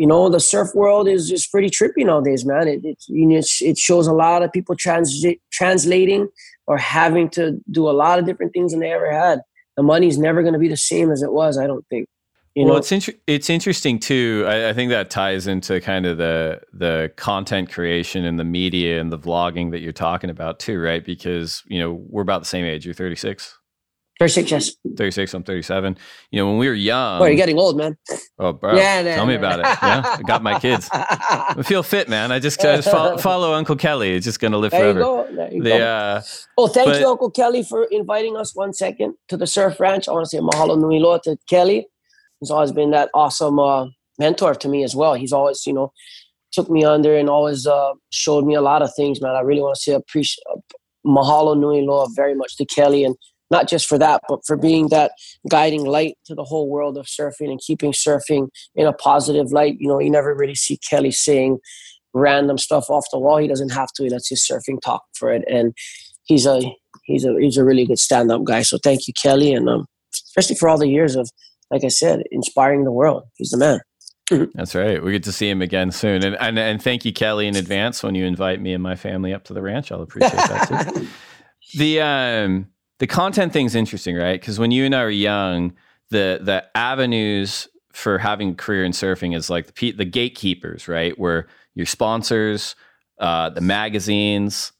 you know, the surf world is just pretty trippy nowadays, man. It it, you know, it shows a lot of people trans- translating or having to do a lot of different things than they ever had. The money's never going to be the same as it was, I don't think. You well, know? it's inter- it's interesting too. I, I, think that ties into kind of the the content creation and the media and the vlogging that you're talking about too, right? Because you know we're about the same age. You're 36. 36, yes. 36, I'm 37. You know, when we were young. Oh, you're getting old, man. Oh, bro. Yeah, tell me about it. Yeah, I got my kids. I feel fit, man. I just, I just follow, follow, Uncle Kelly. It's just going to live there forever. You go. There you the, go. Uh, oh, thank but, you, Uncle Kelly, for inviting us one second to the surf ranch. I want to say mahalo nui loa to Kelly he's always been that awesome uh, mentor to me as well. He's always, you know, took me under and always uh, showed me a lot of things, man. I really want to say appreciate uh, mahalo nui loa very much to Kelly and not just for that, but for being that guiding light to the whole world of surfing and keeping surfing in a positive light. You know, you never really see Kelly saying random stuff off the wall. He doesn't have to. He lets his surfing talk for it, and he's a he's a he's a really good stand up guy. So thank you, Kelly, and um, especially for all the years of like I said, inspiring the world. He's the man. That's right. We get to see him again soon. And, and and thank you, Kelly, in advance when you invite me and my family up to the ranch. I'll appreciate that too. the um the content thing's interesting, right? Because when you and I were young, the the avenues for having a career in surfing is like the the gatekeepers, right? Where your sponsors, uh, the magazines,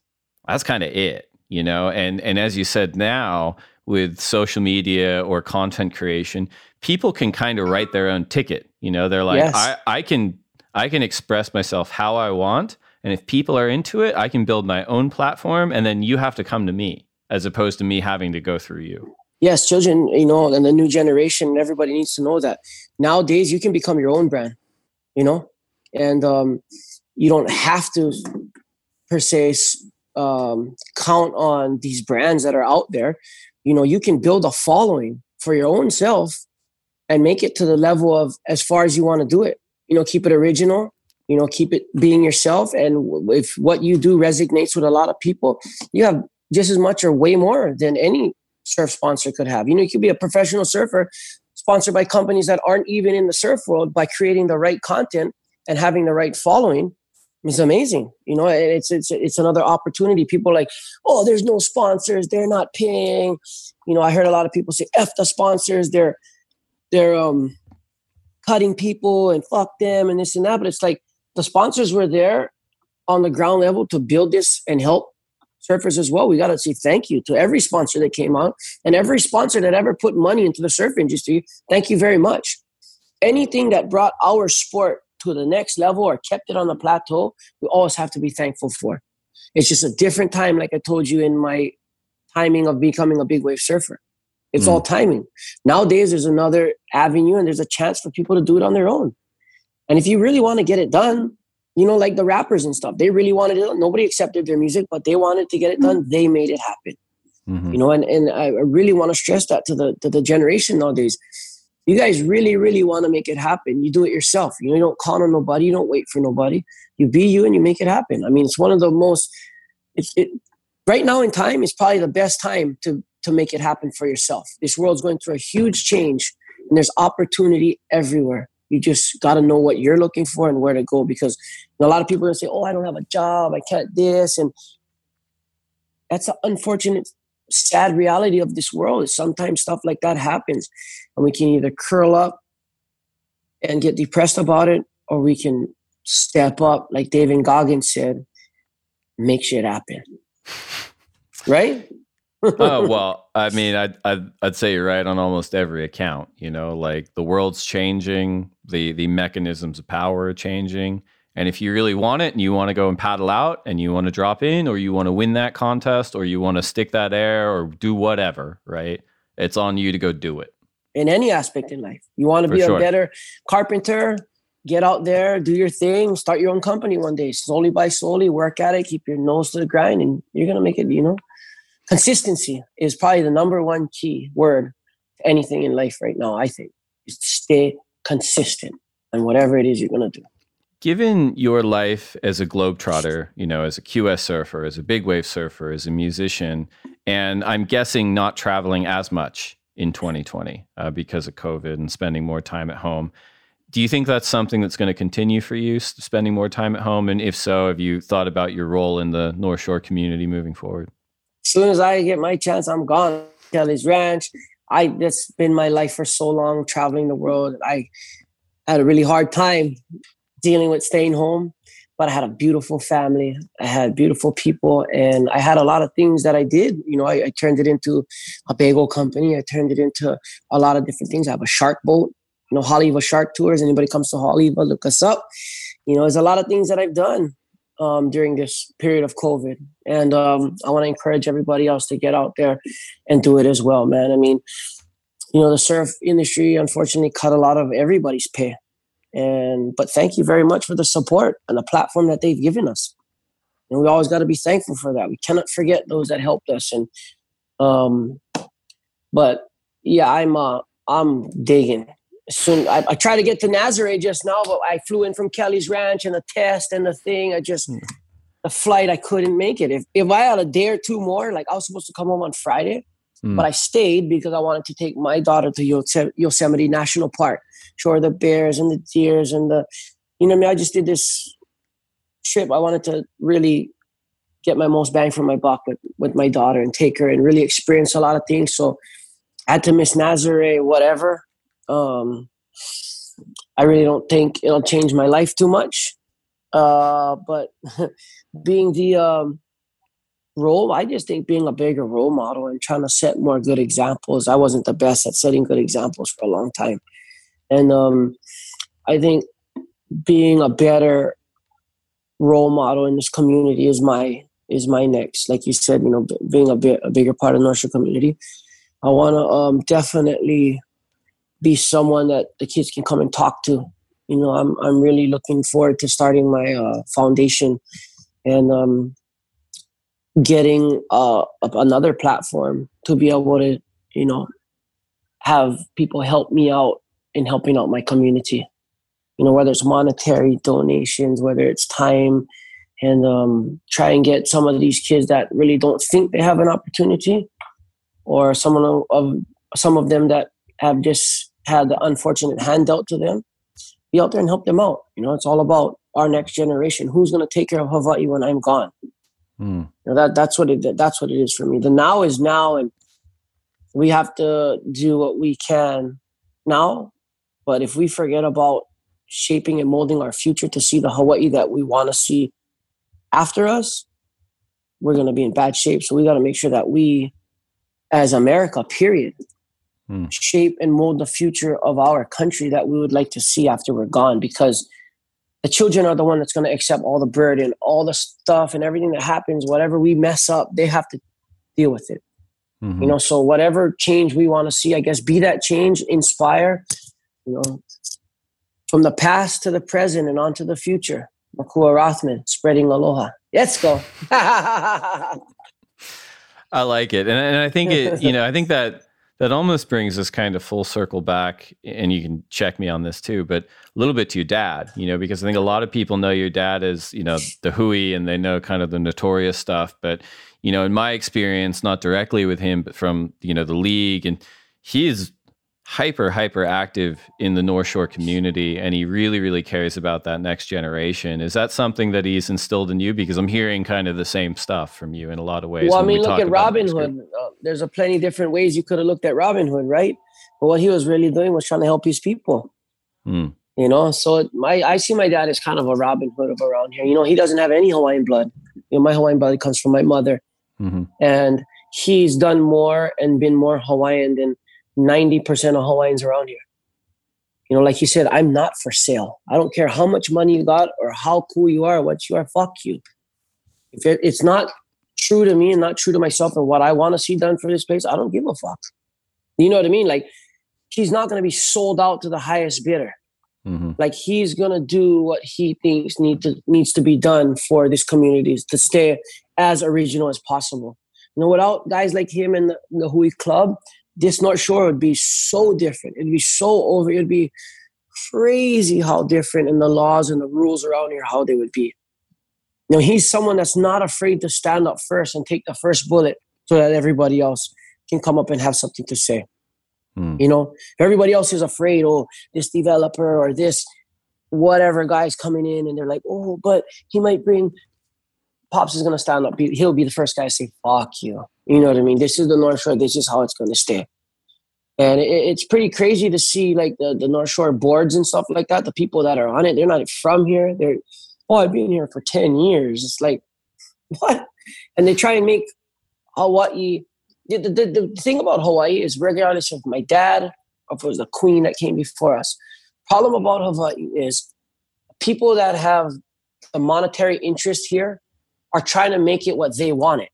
that's kind of it, you know. And and as you said, now with social media or content creation, people can kind of write their own ticket. You know, they're like, yes. I, I can I can express myself how I want. And if people are into it, I can build my own platform and then you have to come to me as opposed to me having to go through you. Yes, children, you know, and the new generation, everybody needs to know that nowadays you can become your own brand, you know, and um, you don't have to per se um, count on these brands that are out there. You know, you can build a following for your own self and make it to the level of as far as you want to do it. You know, keep it original, you know, keep it being yourself. And if what you do resonates with a lot of people, you have just as much or way more than any surf sponsor could have. You know, you could be a professional surfer sponsored by companies that aren't even in the surf world by creating the right content and having the right following. it's amazing. You know, it's it's it's another opportunity. People like, oh, there's no sponsors, they're not paying. You know, I heard a lot of people say, "F the sponsors," they're they're um cutting people and fuck them and this and that. But it's like the sponsors were there on the ground level to build this and help surfers as well. We got to say thank you to every sponsor that came out and every sponsor that ever put money into the surf industry. Thank you very much. Anything that brought our sport to the next level or kept it on the plateau, we always have to be thankful for. It's just a different time, like I told you in my timing of becoming a big wave surfer. It's mm. all timing. Nowadays, there's another avenue and there's a chance for people to do it on their own. And if you really want to get it done, you know, like the rappers and stuff, they really wanted it. Nobody accepted their music, but they wanted to get it done. They made it happen. Mm-hmm. You know, and, and I really want to stress that to the to the generation nowadays. You guys really, really want to make it happen. You do it yourself. You, know, you don't call on nobody. You don't wait for nobody. You be you and you make it happen. I mean, it's one of the most. It's it, right now in time is probably the best time to to make it happen for yourself. This world's going through a huge change, and there's opportunity everywhere. You just got to know what you're looking for and where to go because a lot of people are going to say, "Oh, I don't have a job. I can't this," and that's an unfortunate, sad reality of this world. Is sometimes stuff like that happens, and we can either curl up and get depressed about it, or we can step up, like David Goggins said, make shit happen. Right? Oh well, I mean, I'd, I'd I'd say you're right on almost every account. You know, like the world's changing, the the mechanisms of power are changing, and if you really want it, and you want to go and paddle out, and you want to drop in, or you want to win that contest, or you want to stick that air, or do whatever, right? It's on you to go do it. In any aspect in life, you want to be sure. a better carpenter. Get out there, do your thing, start your own company one day, slowly by slowly, work at it, keep your nose to the grind, and you're gonna make it. You know, consistency is probably the number one key word to anything in life right now, I think, is stay consistent and whatever it is you're going to do. Given your life as a globetrotter, you know, as a QS surfer, as a big wave surfer, as a musician, and I'm guessing not traveling as much in 2020 uh, because of COVID and spending more time at home. Do you think that's something that's going to continue for you, spending more time at home? And if so, have you thought about your role in the North Shore community moving forward? As soon as I get my chance, I'm gone. Kelly's Ranch. I that's been my life for so long, traveling the world. I had a really hard time dealing with staying home, but I had a beautiful family. I had beautiful people, and I had a lot of things that I did. You know, I, I turned it into a bagel company. I turned it into a lot of different things. I have a shark boat. You know, Haleiwa Shark Tours. Anybody comes to Haleiwa, look us up. You know, there's a lot of things that I've done um, during this period of COVID. And um, I want to encourage everybody else to get out there and do it as well, man. I mean, you know, the surf industry unfortunately cut a lot of everybody's pay. And but thank you very much for the support and the platform that they've given us. And we always got to be thankful for that. We cannot forget those that helped us. And um, but yeah, I'm uh, I'm digging soon I, I tried to get to Nazare just now, but I flew in from Kelly's Ranch and the test and the thing. I just mm. the flight I couldn't make it. If if I had a day or two more, like I was supposed to come home on Friday, mm. but I stayed because I wanted to take my daughter to Yosemite National Park, show her the bears and the deers and the, you know, I mean, I just did this trip. I wanted to really get my most bang for my buck with, with my daughter and take her and really experience a lot of things. So I had to miss Nazare, whatever. Um, I really don't think it'll change my life too much. Uh, but being the um, role, I just think being a bigger role model and trying to set more good examples. I wasn't the best at setting good examples for a long time. And um, I think being a better role model in this community is my is my next like you said you know being a bit a bigger part of the North Shore community i want to um, definitely be someone that the kids can come and talk to. You know, I'm I'm really looking forward to starting my uh, foundation and um, getting uh, another platform to be able to, you know, have people help me out in helping out my community. You know, whether it's monetary donations, whether it's time, and um, try and get some of these kids that really don't think they have an opportunity, or someone of, of some of them that have just had the unfortunate hand dealt to them, be out there and help them out. You know, it's all about our next generation? Who's going to take care of Hawaii when I'm gone? Mm. You know, that that's what it that's what it is for me. The now is now, and we have to do what we can now. But if we forget about shaping and molding our future to see the Hawaii that we want to see after us, we're going to be in bad shape. So we got to make sure that we, as America, period, Hmm. shape and mold the future of our country that we would like to see after we're gone. Because the children are the one that's going to accept all the burden, all the stuff, and everything that happens. Whatever we mess up, they have to deal with it. Mhm. You know, so whatever change we want to see, I guess, be that change, inspire. You know, from the past to the present and on to the future. Makua Rothman, spreading aloha. Let's go. I like it, and and I think it. You know, I think that that almost brings us kind of full circle back, and you can check me on this too, but a little bit to your dad. You know, because I think a lot of people know your dad as you know the Hui, and they know kind of the notorious stuff. But you know, in my experience, not directly with him, but from you know the league, and he's hyper hyper active in the north shore community and he really really cares about that next generation is that something that he's instilled in you because i'm hearing kind of the same stuff from you in a lot of ways well, I when we mean, look at Robin. Hood. Uh, there's a plenty different ways you could have looked at Robin Hood, right? But what he was really doing was trying to help his people. Hmm. You know, so it, my I see my dad as kind of a Robin Hood of around here. You know, he doesn't have any Hawaiian blood. You know, my Hawaiian blood comes from my mother, Mhm. and he's done more and been more Hawaiian than ninety percent of Hawaiians around here. You know, like you said, I'm not for sale. I don't care how much money you got or how cool you are, what you are. Fuck you. If it, it's not true to me and not true to myself and what I want to see done for this place, I don't give a fuck. You know what I mean? Like he's not going to be sold out to the highest bidder. Mhm. Like he's going to do what he thinks need to, needs to be done for these communities to stay as original as possible. You know, without guys like him and the, the Hui Club, this North Shore would be so different. It'd be so over. It'd be crazy how different and the laws and the rules around here how they would be. You know, he's someone that's not afraid to stand up first and take the first bullet so that everybody else can come up and have something to say. Hmm. You know, everybody else is afraid. Oh, this developer or this whatever guy's coming in, and they're like, oh, but he might bring. Pops is gonna stand up. He- He'll be the first guy to say, "Fuck you." You know what I mean? This is the North Shore. This is how it's gonna stay. And it, it's pretty crazy to see like the, the North Shore boards and stuff like that. The people that are on it, they're not from here. They're, oh, I've been here for 10 years. It's like, what? And they try and make Hawaii. The, the, the, the thing about Hawaii is, regardless of my dad, or if it was the queen that came before us, problem about Hawaii is people that have a monetary interest here are trying to make it what they want it.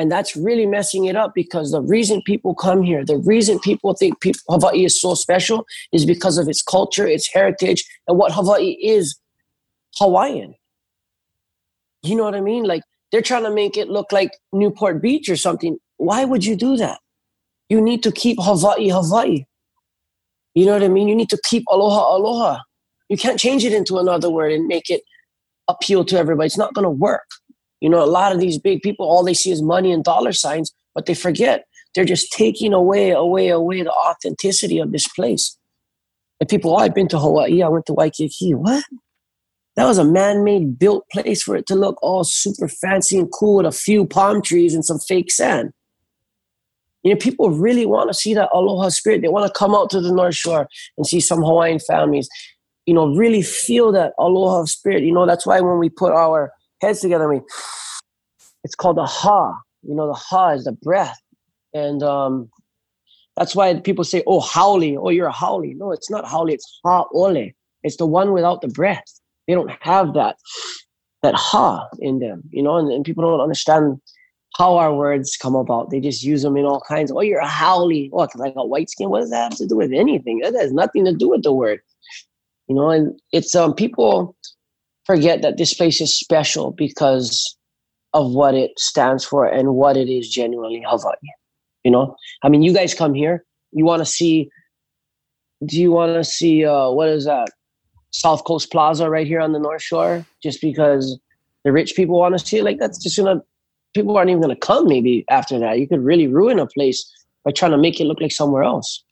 And that's really messing it up because the reason people come here, the reason people think people, Hawaii is so special is because of its culture, its heritage, and what Hawaii is Hawaiian. You know what I mean? Like they're trying to make it look like Newport Beach or something. Why would you do that? You need to keep Hawaii Hawaii. You know what I mean? You need to keep aloha aloha. You can't change it into another word and make it appeal to everybody. It's not going to work. You know, a lot of these big people, all they see is money and dollar signs, but they forget they're just taking away, away, away the authenticity of this place. And people, oh, I've been to Hawaii, I went to Waikiki. What? That was a man-made built place for it to look all super fancy and cool with a few palm trees and some fake sand. You know, people really want to see that aloha spirit. They want to come out to the North Shore and see some Hawaiian families. You know, really feel that aloha spirit. You know, that's why when we put our heads together, we it's called the ha. You know, the ha is the breath, and um, that's why people say, "Oh, haole." Oh, you're a haole. No, it's not haole. It's ha ole. It's the one without the breath. They don't have that that ha in them. You know, and, and people don't understand how our words come about. They just use them in all kinds of. Oh, you're a haole. Oh, I got white skin. What does that have to do with anything? That has nothing to do with the word. You know, and it's um people forget that this place is special because of what it stands for and what it is genuinely Hawaii. You know, I mean, you guys come here, you want to see. Do you want to see uh, what is that? South Coast Plaza right here on the North Shore, just because the rich people want to see it. Like that's just gonna. People aren't even gonna come. Maybe after that, you could really ruin a place by trying to make it look like somewhere else.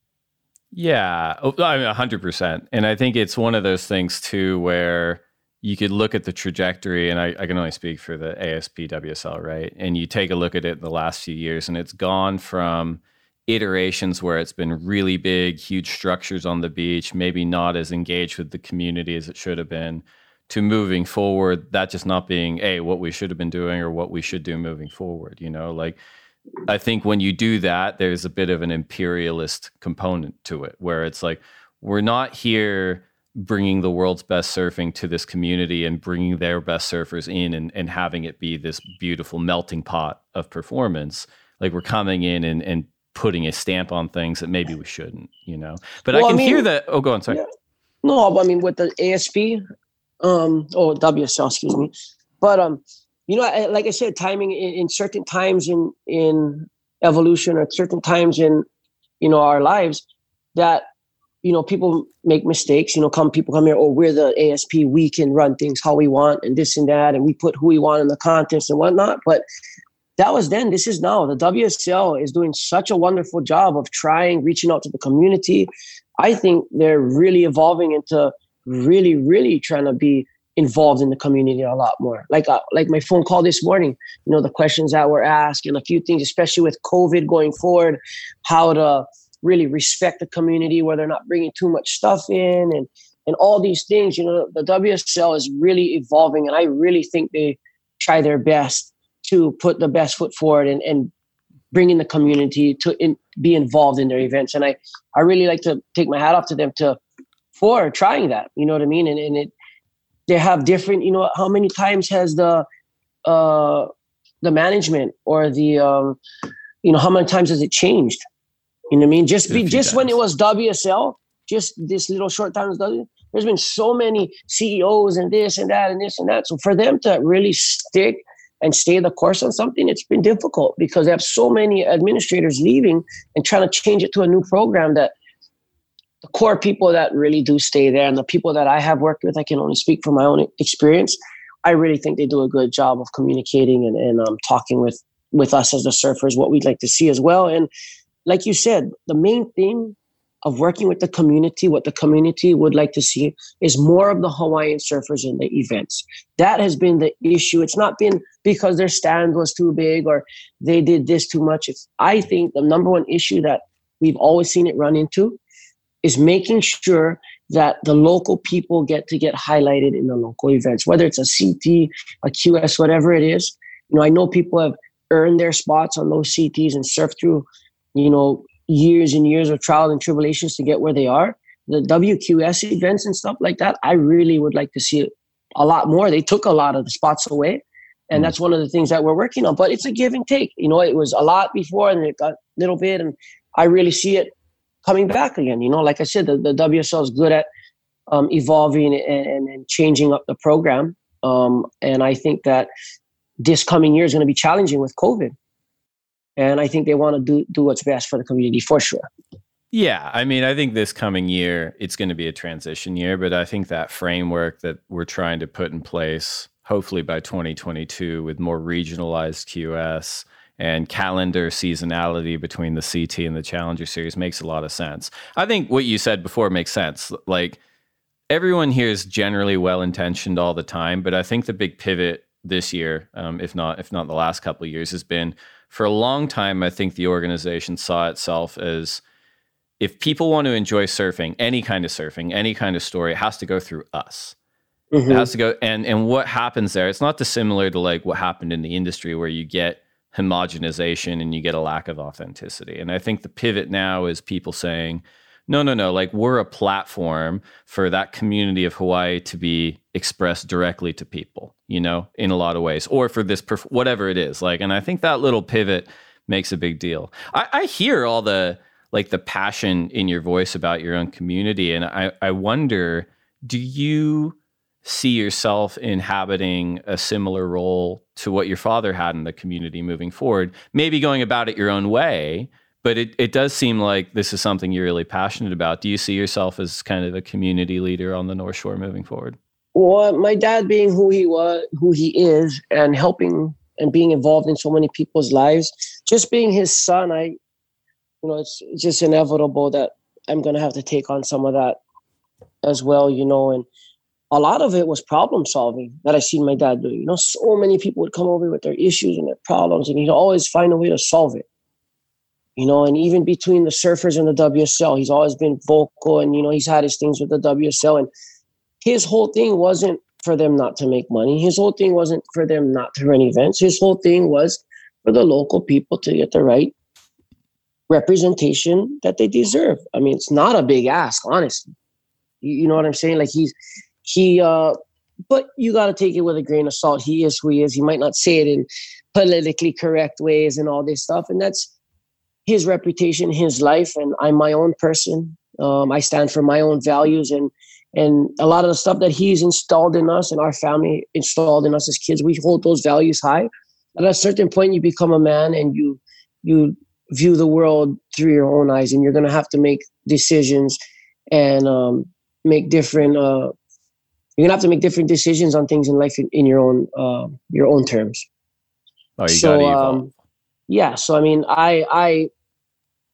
Yeah, oh, I mean, hundred percent. And I think it's one of those things too, where you could look at the trajectory, and I, I, can only speak for the ASP WSL, right? And you take a look at it the last few years, and it's gone from iterations where it's been really big, huge structures on the beach, maybe not as engaged with the community as it should have been, to moving forward, that just not being a what we should have been doing or what we should do moving forward. You know, like I think when you do that, there's a bit of an imperialist component to it, where it's like we're not here bringing the world's best surfing to this community and bringing their best surfers in and, and having it be this beautiful melting pot of performance. Like we're coming in and, and putting a stamp on things that maybe we shouldn't, you know. But well, I can I mean, hear that. Oh, go on. Sorry. Yeah. No, I mean with the ASP, um, or WSL, excuse me. But um, you know, I, like I said, timing in, in certain times in in evolution or certain times in you know our lives that you know, people make mistakes. You know, come people come here. Oh, we're the ASP. We can run things how we want and this and that, and we put who we want in the contest and whatnot. But that was then. This is now. The WSL is doing such a wonderful job of trying, reaching out to the community. I think they're really evolving into really, really trying to be involved in the community a lot more. Like uh, like my phone call this morning. You know, the questions that were asked and a few things, especially with COVID going forward, how to really respect the community where they're not bringing too much stuff in and and all these things you know the WSL is really evolving and I really think they try their best to put the best foot forward and, and bring in the community to in, be involved in their events. And I I really like to take my hat off to them to for trying that you know what I mean? And, and it they have different you know how many times has the uh the management or the um you know how many times has it changed you know what I mean? Just be just times. when it was WSL, just this little short time was W. There's been so many CEOs and this and that and this and that. So for them to really stick and stay the course on something, it's been difficult because they have so many administrators leaving and trying to change it to a new program that the core people that really do stay there and the people that I have worked with, I can only speak from my own experience. I really think they do a good job of communicating and, and um, talking with with us as the surfers what we'd like to see as well. And like you said, the main thing of working with the community, what the community would like to see is more of the Hawaiian surfers in the events. That has been the issue. It's not been because their stand was too big or they did this too much. It's, I think the number one issue that we've always seen it run into is making sure that the local people get to get highlighted in the local events, whether it's a CT, a QS, whatever it is. You know, I know people have earned their spots on those CTs and surfed through you know, years and years of trial and tribulations to get where they are. The WQS events and stuff like that, I really would like to see a lot more. They took a lot of the spots away. And mm. that's one of the things that we're working on. But it's a give and take. You know, it was a lot before and it got a little bit. And I really see it coming back again. You know, like I said, the, the WSL is good at um, evolving and, and, and, changing up the program. Um, and I think that this coming year is going to be challenging with COVID and I think they want to do do what's best for the community for sure. Yeah, I mean, I think this coming year it's going to be a transition year, but I think that framework that we're trying to put in place, hopefully by 2022, with more regionalized QS and calendar seasonality between the CT and the Challenger Series makes a lot of sense. I think what you said before makes sense. Like everyone here is generally well intentioned all the time, but I think the big pivot this year, um, if not if not the last couple of years, has been for a long time, I think the organization saw itself as if people want to enjoy surfing, any kind of surfing, any kind of story, it has to go through us. Mm-hmm. It has to go and and what happens there, it's not dissimilar to like what happened in the industry where you get homogenization and you get a lack of authenticity. And I think the pivot now is people saying, no, no, no. Like we're a platform for that community of Hawaii to be expressed directly to people, you know, in a lot of ways, or for this, perf- whatever it is. Like, and I think that little pivot makes a big deal. I, I hear all the, like the passion in your voice about your own community. And I, I wonder, do you see yourself inhabiting a similar role to what your father had in the community moving forward? Maybe going about it your own way, but it, it does seem like this is something you're really passionate about. Do you see yourself as kind of a community leader on the North Shore moving forward? Well, my dad being who he was, who he is, and helping and being involved in so many people's lives, just being his son, I, you know, it's just inevitable that I'm going to have to take on some of that as well, you know, and a lot of it was problem solving that I seen my dad do. You know, so many people would come over with their issues and their problems, and he'd always find a way to solve it. You know, and even between the surfers and the WSL, he's always been vocal, and you know, he's had his things with the WSL, and his whole thing wasn't for them not to make money. His whole thing wasn't for them not to run events. His whole thing was for the local people to get the right representation that they deserve. I mean, it's not a big ask, honestly. You, you know what I'm saying? Like he's he uh but you got to take it with a grain of salt. He is who he is. He might not say it in politically correct ways and all this stuff. And that's his reputation, his life. And I'm my own person. Um, I stand for my own values and and a lot of the stuff that he's installed in us and our family installed in us as kids, we hold those values high. At a certain point, you become a man and you you view the world through your own eyes, and you're going to have to make decisions and um, make different. Uh, you're gonna have to make different decisions on things in life in, in your own uh, your own terms. Oh, you so, gotta um, yeah. So I mean, I I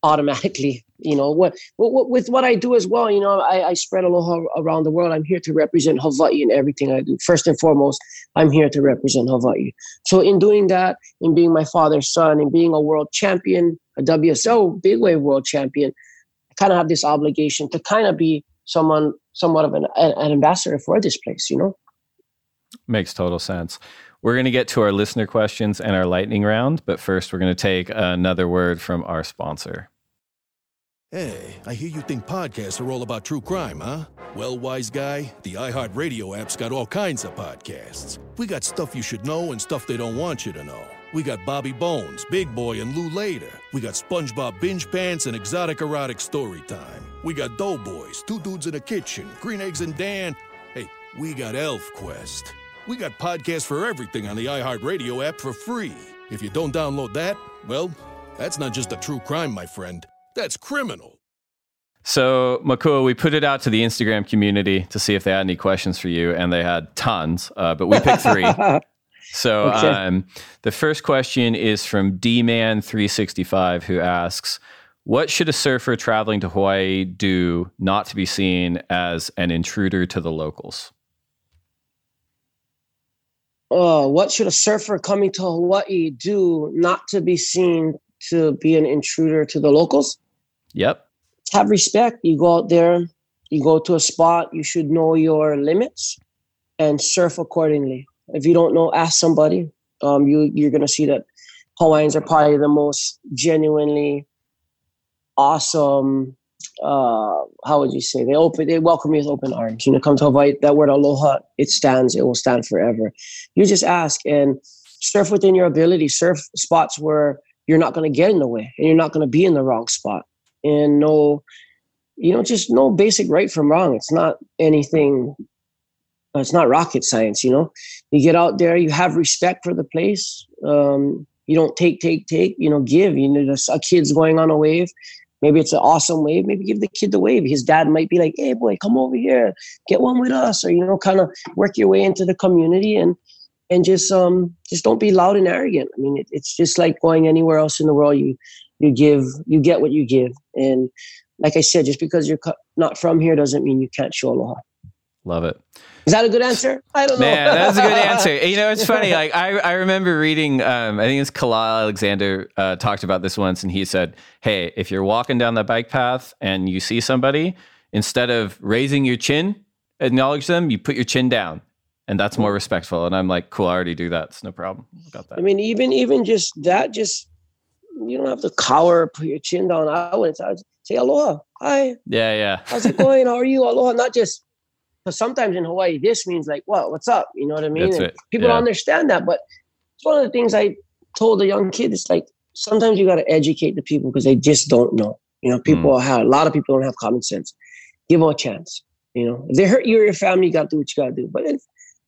automatically you know what, what, with what i do as well you know I, I spread aloha around the world. I'm here to represent hawaii in everything i do. First and foremost i'm here to represent hawaii. So in doing that in being my father's son and being a world champion a wsl big wave world champion i kind of have this obligation to kind of be someone somewhat of an, an ambassador for this place you know? Makes total sense. We're going to get to our listener questions and our lightning round but first we're going to take another word from our sponsor Hey, I hear you think podcasts are all about true crime, huh? Well, wise guy, the iHeartRadio app's got all kinds of podcasts. We got stuff you should know and stuff they don't want you to know. We got Bobby Bones, Big Boy, and Lou Later. We got SpongeBob Binge Pants and Exotic Erotic Story Time. We got Doughboys, Two Dudes in a Kitchen, Green Eggs and Dan. Hey, we got Elf Quest. We got podcasts for everything on the iHeartRadio app for free. If you don't download that, well, that's not just a true crime, my friend. That's criminal. So, Makua, we put it out to the Instagram community to see if they had any questions for you, and they had tons, uh, but we picked three. so, okay. um, the first question is from DMan365, who asks, What should a surfer traveling to Hawaii do not to be seen as an intruder to the locals? Uh, what should a surfer coming to Hawaii do not to be seen to be an intruder to the locals? Yep. Have respect. You go out there, you go to a spot, you should know your limits and surf accordingly. If you don't know, ask somebody. Um, you you're gonna see that Hawaiians are probably the most genuinely awesome. Uh, how would you say they open? They welcome you with open arms. You know, come to Hawaii. That word aloha, it stands. It will stand forever. You just ask and surf within your ability. Surf spots where you're not going to get in the way and you're not going to be in the wrong spot and know you know just know basic right from wrong. It's not anything it's not rocket science you know? You get out there you have respect for the place um, you don't take take take you know give. You know a kid's going on a wave. Maybe it's an awesome wave maybe give the kid the wave. His dad might be like hey boy come over here get one with us or you know kind of work your way into the community and and just um just don't be loud and arrogant. I mean it, it's just like going anywhere else in the world. You you give you get what you give and like i said just because you're not from here doesn't mean you can't show aloha love it is that a good answer? I don't know. Man, that's a good answer. You know, it's funny. Like I, I remember reading. Um, I think it's Kala Alexander uh, talked about this once, and he said, "Hey, if you're walking down the bike path and you see somebody, instead of raising your chin, acknowledge them. You put your chin down, and that's more respectful." And I'm like, "Cool, I already do that. It's no problem. Got that." I mean, even even just that, just you don't have to cower, put your chin down. I would say aloha, hi. Yeah, yeah. How's it going? How are you? Aloha. Not just because sometimes in Hawaii, this means like, what? What's up? You know what I mean? People yeah. don't understand that, but it's one of the things I told a young kid. It's like sometimes you got to educate the people because they just don't know. You know, people mm. have a lot of people don't have common sense. Give them a chance. You know, if they hurt you or your family, you got to do what you got to do. But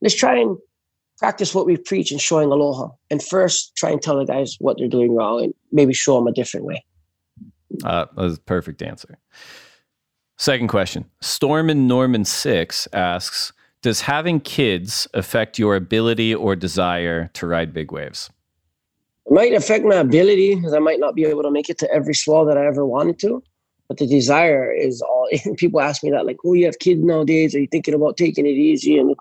let's try and practice what we preach in showing aloha and first try and tell the guys what they're doing wrong and maybe show them a different way uh, that was a perfect answer second question storm and norman 6 asks does having kids affect your ability or desire to ride big waves it might affect my ability because i might not be able to make it to every swell that i ever wanted to but the desire is all. people ask me that, like, "Oh, you have kids nowadays? Are you thinking about taking it easy?" And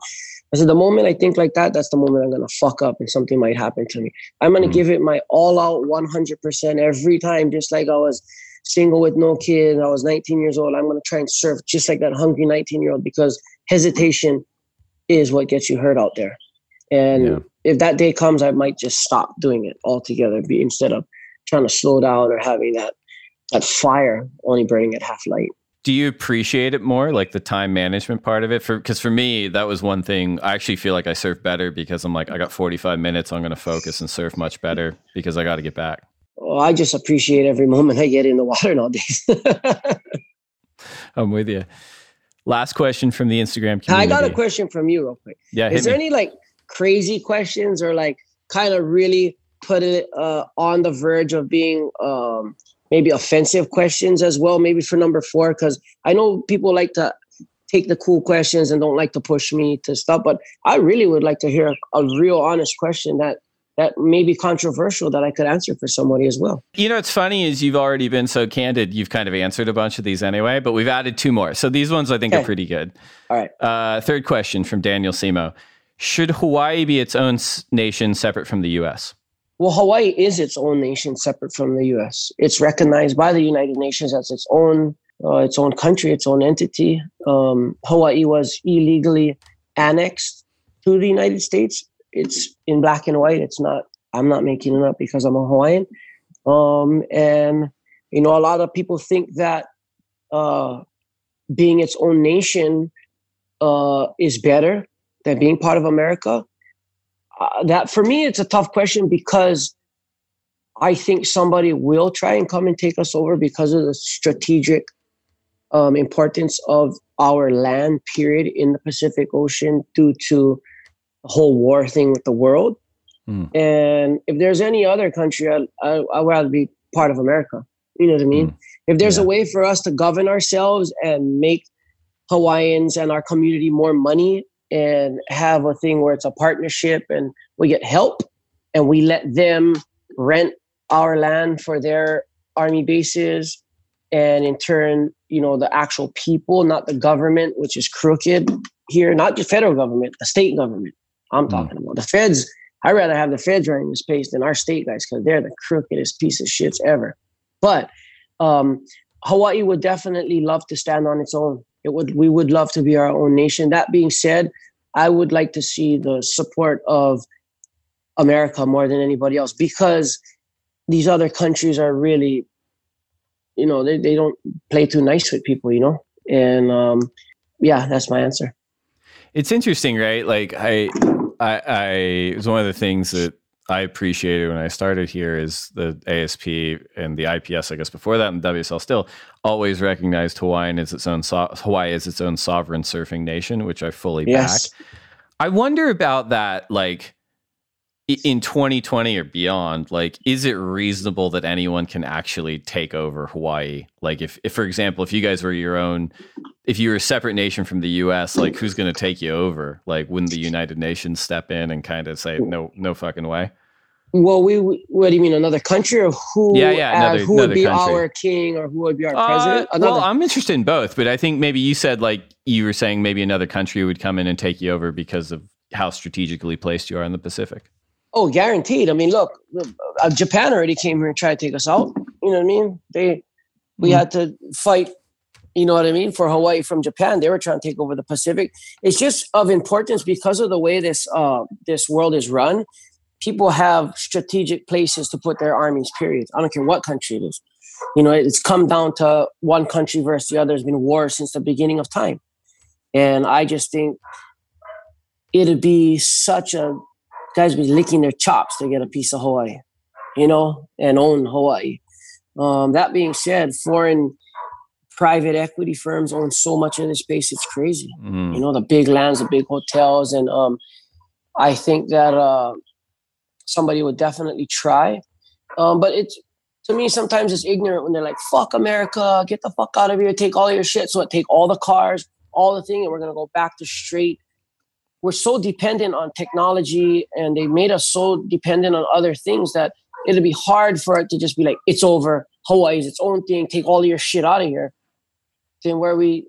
I said, the moment I think like that, that's the moment I'm gonna fuck up and something might happen to me. I'm gonna mm-hmm. give it my all out 100% every time, just like I was single with no kid. I was 19 years old. I'm gonna try and surf just like that hungry 19 year old because hesitation is what gets you hurt out there. And yeah. if that day comes, I might just stop doing it altogether. Be instead of trying to slow down or having that that fire only burning at half light. Do you appreciate it more, like the time management part of it? For because for me, that was one thing. I actually feel like I surf better because I'm like, I got 45 minutes. I'm going to focus and surf much better because I got to get back. Well, I just appreciate every moment I get in the water nowadays. I'm with you. Last question from the Instagram community. I got a question from you, real quick. Yeah. Is there me. any like crazy questions or like kind of really put it uh, on the verge of being um, maybe offensive questions as well, maybe for number four, because I know people like to take the cool questions and don't like to push me to stop. But I really would like to hear a, a real honest question that that may be controversial that I could answer for somebody as well. You know, it's funny is you've already been so candid. You've kind of answered a bunch of these anyway, but we've added two more. So these ones I think okay. are pretty good. All right. Uh, third question from Daniel Simo: Should Hawaii be its own nation separate from the U.S.? Well, Hawaii is its own nation separate from the U.S. It's recognized by the United Nations as its own uh, its own country, its own entity. Um, Hawaii was illegally annexed to the United States. It's in black and white. It's not. I'm not making it up because I'm a Hawaiian. Um, and you know, a lot of people think that uh, being its own nation uh, is better than being part of America uh, that for me it's a tough question because I think somebody will try and come and take us over because of the strategic um, importance of our land period in the Pacific Ocean due to the whole war thing with the world. Mm. And if there's any other country, I, I, I would rather be part of America. You know what I mean? Mm. If there's yeah. a way for us to govern ourselves and make Hawaiians and our community more money and have a thing where it's a partnership and we get help and we let them rent our land for their army bases. And in turn you know the actual people not the government which is crooked here not the federal government the state government i'm mm. talking about. The feds i'd rather have the feds running this space than our state guys because they're the crookedest piece of shits ever. But um, hawaii would definitely love to stand on its own it would we would love to be our own nation. That being said, I would like to see the support of America more than anybody else because these other countries are really, you know, they, they don't play too nice with people, you know? And um, yeah, that's my answer. It's interesting, right? Like I, I, I, it was one of the things that I appreciated when I started here is the ASP and the IPS, I guess before that, and WSL still always recognized Hawaiian as its own so- Hawaii as its own sovereign surfing nation, which I fully yes. back. I wonder about that, like in 2020 or beyond. Like, is it reasonable that anyone can actually take over Hawaii? Like, if, if for example, if you guys were your own, if you were a separate nation from the U.S., like who's going to take you over? Like, wouldn't the United Nations step in and kind of say, no, no fucking way? Well, we what do you mean another country or who? Yeah, yeah, another, uh, who would be country. our king or who would be our uh, president? Another. Well, I'm interested in both, but I think maybe you said like you were saying maybe another country would come in and take you over because of how strategically placed you are in the Pacific. Oh, guaranteed. I mean, look, uh, Japan already came here and tried to take us out. You know what I mean? They we mm. had to fight. You know what I mean? For Hawaii from Japan, they were trying to take over the Pacific. It's just of importance because of the way this uh, this world is run people have strategic places to put their armies, period. I don't care what country it is. You know, it's come down to one country versus the other. There's been war since the beginning of time. And I just think it'd be such a guys be licking their chops to get a piece of Hawaii, you know, and own Hawaii. Um, that being said, foreign private equity firms own so much of this space, it's crazy. Mm. You know, the big lands, the big hotels, and um, I think that uh, somebody would definitely try. Um, but it's to me sometimes it's ignorant when they're like, "Fuck America, get the fuck out of here, take all your shit." So take all the cars, all the thing, and we're gonna go back to straight. We're so dependent on technology, and they made us so dependent on other things that it'll be hard for it to just be like, "It's over, Hawaii is its own thing, take all your shit out of here, then where we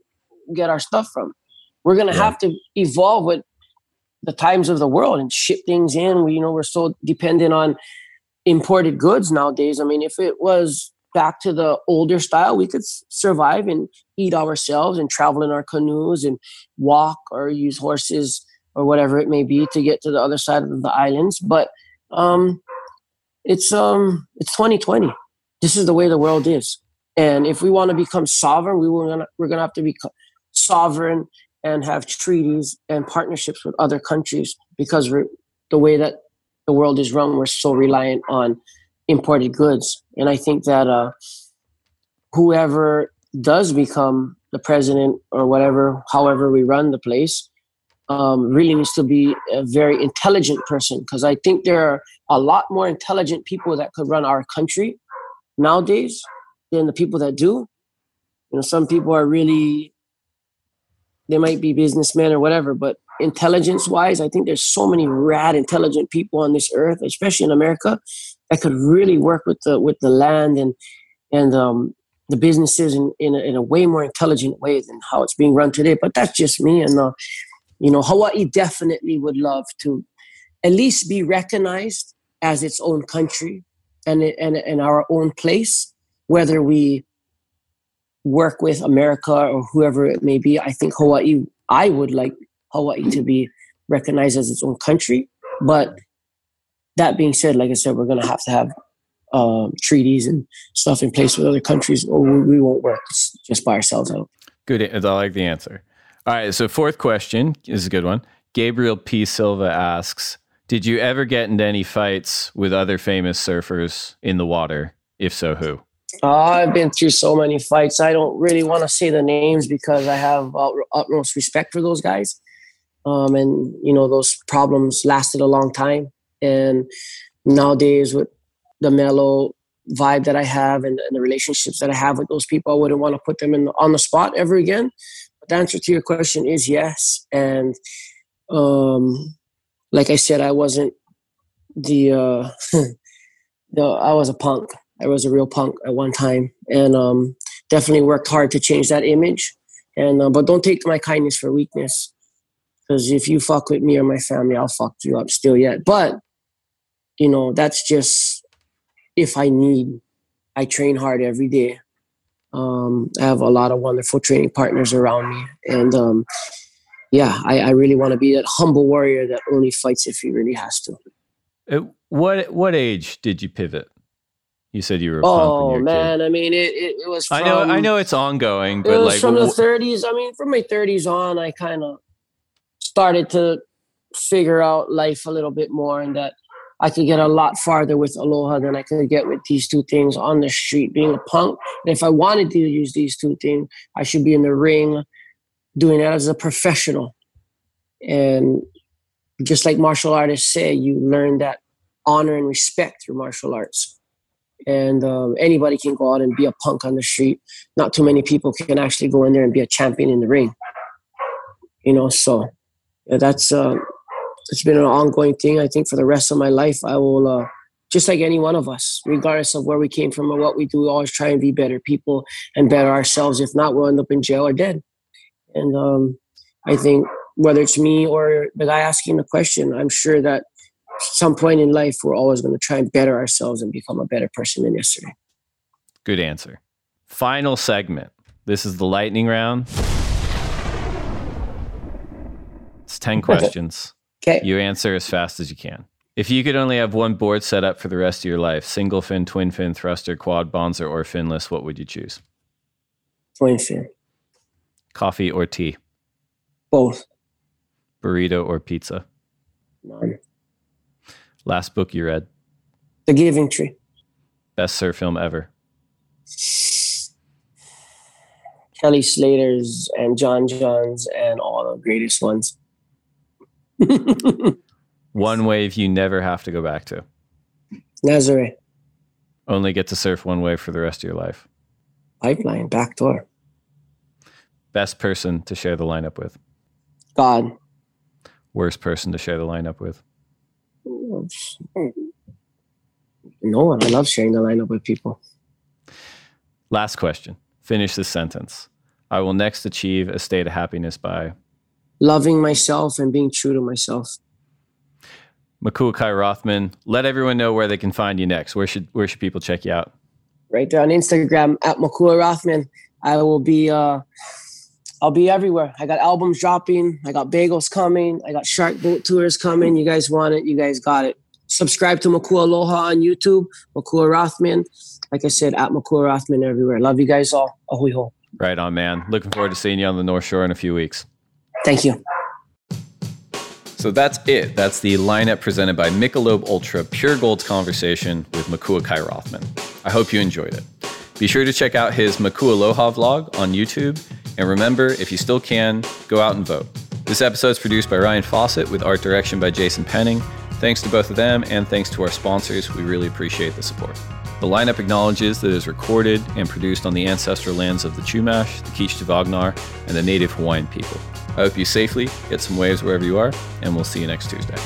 get our stuff from? We're gonna yeah. have to evolve with the times of the world and ship things in. We, you know, we're so dependent on imported goods nowadays. I mean, if it was back to the older style, we could survive and eat ourselves and travel in our canoes and walk or use horses or whatever it may be to get to the other side of the islands. But um, it's um, it's 2020. This is the way the world is, and if we want to become sovereign, we will gonna, we're gonna have to be sovereign and have treaties and partnerships with other countries because we're the way that the world is run, we're so reliant on imported goods. And I think that uh, whoever does become the president or whatever, however we run the place, um, really needs to be a very intelligent person because I think there are a lot more intelligent people that could run our country nowadays than the people that do. You know, some people are really, they might be businessmen or whatever, but intelligence wise, I think there's so many rad, intelligent people on this earth, especially in America, that could really work with the with the land and and um, the businesses in in a, in a, way more intelligent way than how it's being run today. But that's just me, and uh, you know, Hawaii definitely would love to at least be recognized as its own country and and and our own place, whether we work with America or whoever it may be. I think Hawaii. I would like Hawaii to be recognized as its own country, but that being said, like I said, we're going to have to have um, treaties and stuff in place with other countries, or we, won't work just by ourselves out. Good. I like the answer. All right. So, fourth question is a good one. Gabriel P. Silva asks Did you ever get into any fights with other famous surfers in the water? If so, who? Uh, I've been through so many fights. I don't really want to say the names because I have utmost respect for those guys. Um, and, you know, those problems lasted a long time. And nowadays, with the mellow vibe that I have and, and, the relationships that I have with those people, I wouldn't want to put them in on the spot ever again. The answer to your question is yes. And um, like I said, I wasn't the, uh, the I was a punk. I was a real punk at one time, and um, definitely worked hard to change that image. And uh, but don't take my kindness for weakness, because if you fuck with me or my family, I'll fuck you up still yet. But you know, that's just if I need. I train hard every day. Um, I have a lot of wonderful training partners around me, and um, yeah, I, I really want to be that humble warrior that only fights if he really has to. At what what age did you pivot? You said you were. oh man, kid. I mean, it, it, it was. From, I know, I know, it's ongoing, but it was like from the 30s. I mean, from my 30s on, I kind of started to figure out life a little bit more, and that I could get a lot farther with Aloha than I could get with these two things on the street, being a punk. And if I wanted to use these two things, I should be in the ring doing that as a professional. And just like martial artists say, you learn that honor and respect through martial arts. And um, anybody can go out and be a punk on the street. Not too many people can actually go in there and be a champion in the ring. You know, so yeah, that's uh, it's been an ongoing thing. I think for the rest of my life, I will, uh, just like any one of us, regardless of where we came from or what we do, we always try and be better people and better ourselves. If not, we'll end up in jail or dead. And um, I think whether it's me or the guy asking the question, I'm sure that some point in life, we're always going to try and better ourselves and become a better person than yesterday. Good answer. Final segment. This is the lightning round. It's 10 questions. Okay. You answer as fast as you can. If you could only have one board set up for the rest of your life, single fin, twin fin, thruster, quad, bonzer, or finless, what would you choose? Twin fin. Coffee or tea? Both. Burrito or pizza? None. Last book you read? The Giving Tree. Best surf film ever? Kelly Slater's and John John's and all the greatest ones. one wave you never have to go back to. Nazare. Only get to surf one wave for the rest of your life. Pipeline, back door. Best person to share the lineup with. God. Worst person to share the lineup with. No one. I love sharing the lineup with people. Last question. Finish this sentence. I will next achieve a state of happiness by loving myself and being true to myself. Makua Kai Rothman, let everyone know where they can find you next. Where should where should people check you out? Right there on Instagram at Makua Rothman. I will be uh I'll be everywhere. I got albums dropping. I got bagels coming. I got shark boat tours coming. You guys want it? You guys got it. Subscribe to Makua Aloha on YouTube, Makua Rothman. Like I said, at Makua Rothman everywhere. Love you guys all. Ahui ho. Right on, man. Looking forward to seeing you on the North Shore in a few weeks. Thank you. So that's it. That's the lineup presented by Michelob Ultra Pure Gold's conversation with Makua Kai Rothman. I hope you enjoyed it. Be sure to check out his Makua Aloha vlog on YouTube. And remember, if you still can, go out and vote. This episode is produced by Ryan Fawcett with art direction by Jason Penning. Thanks to both of them, and thanks to our sponsors. We really appreciate the support. The lineup acknowledges that it is recorded and produced on the ancestral lands of the Chumash, the Wagnar, and the native Hawaiian people. I hope you safely get some waves wherever you are, and we'll see you next Tuesday.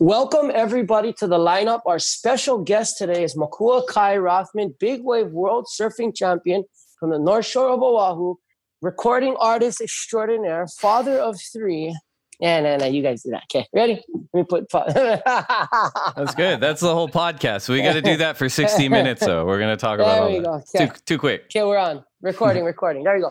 Welcome everybody to the lineup. Our special guest today is Makua Kai Rothman, big wave world surfing champion from the North Shore of Oahu, recording artist extraordinaire, father of three. Yeah, no, no, you guys do that. Okay, ready? Let me put. That's good. That's the whole podcast. We got to do that for 60 minutes, though. We're going to talk about there all that. go. Okay. Too, too quick. Okay, we're on. Recording, recording. There you go.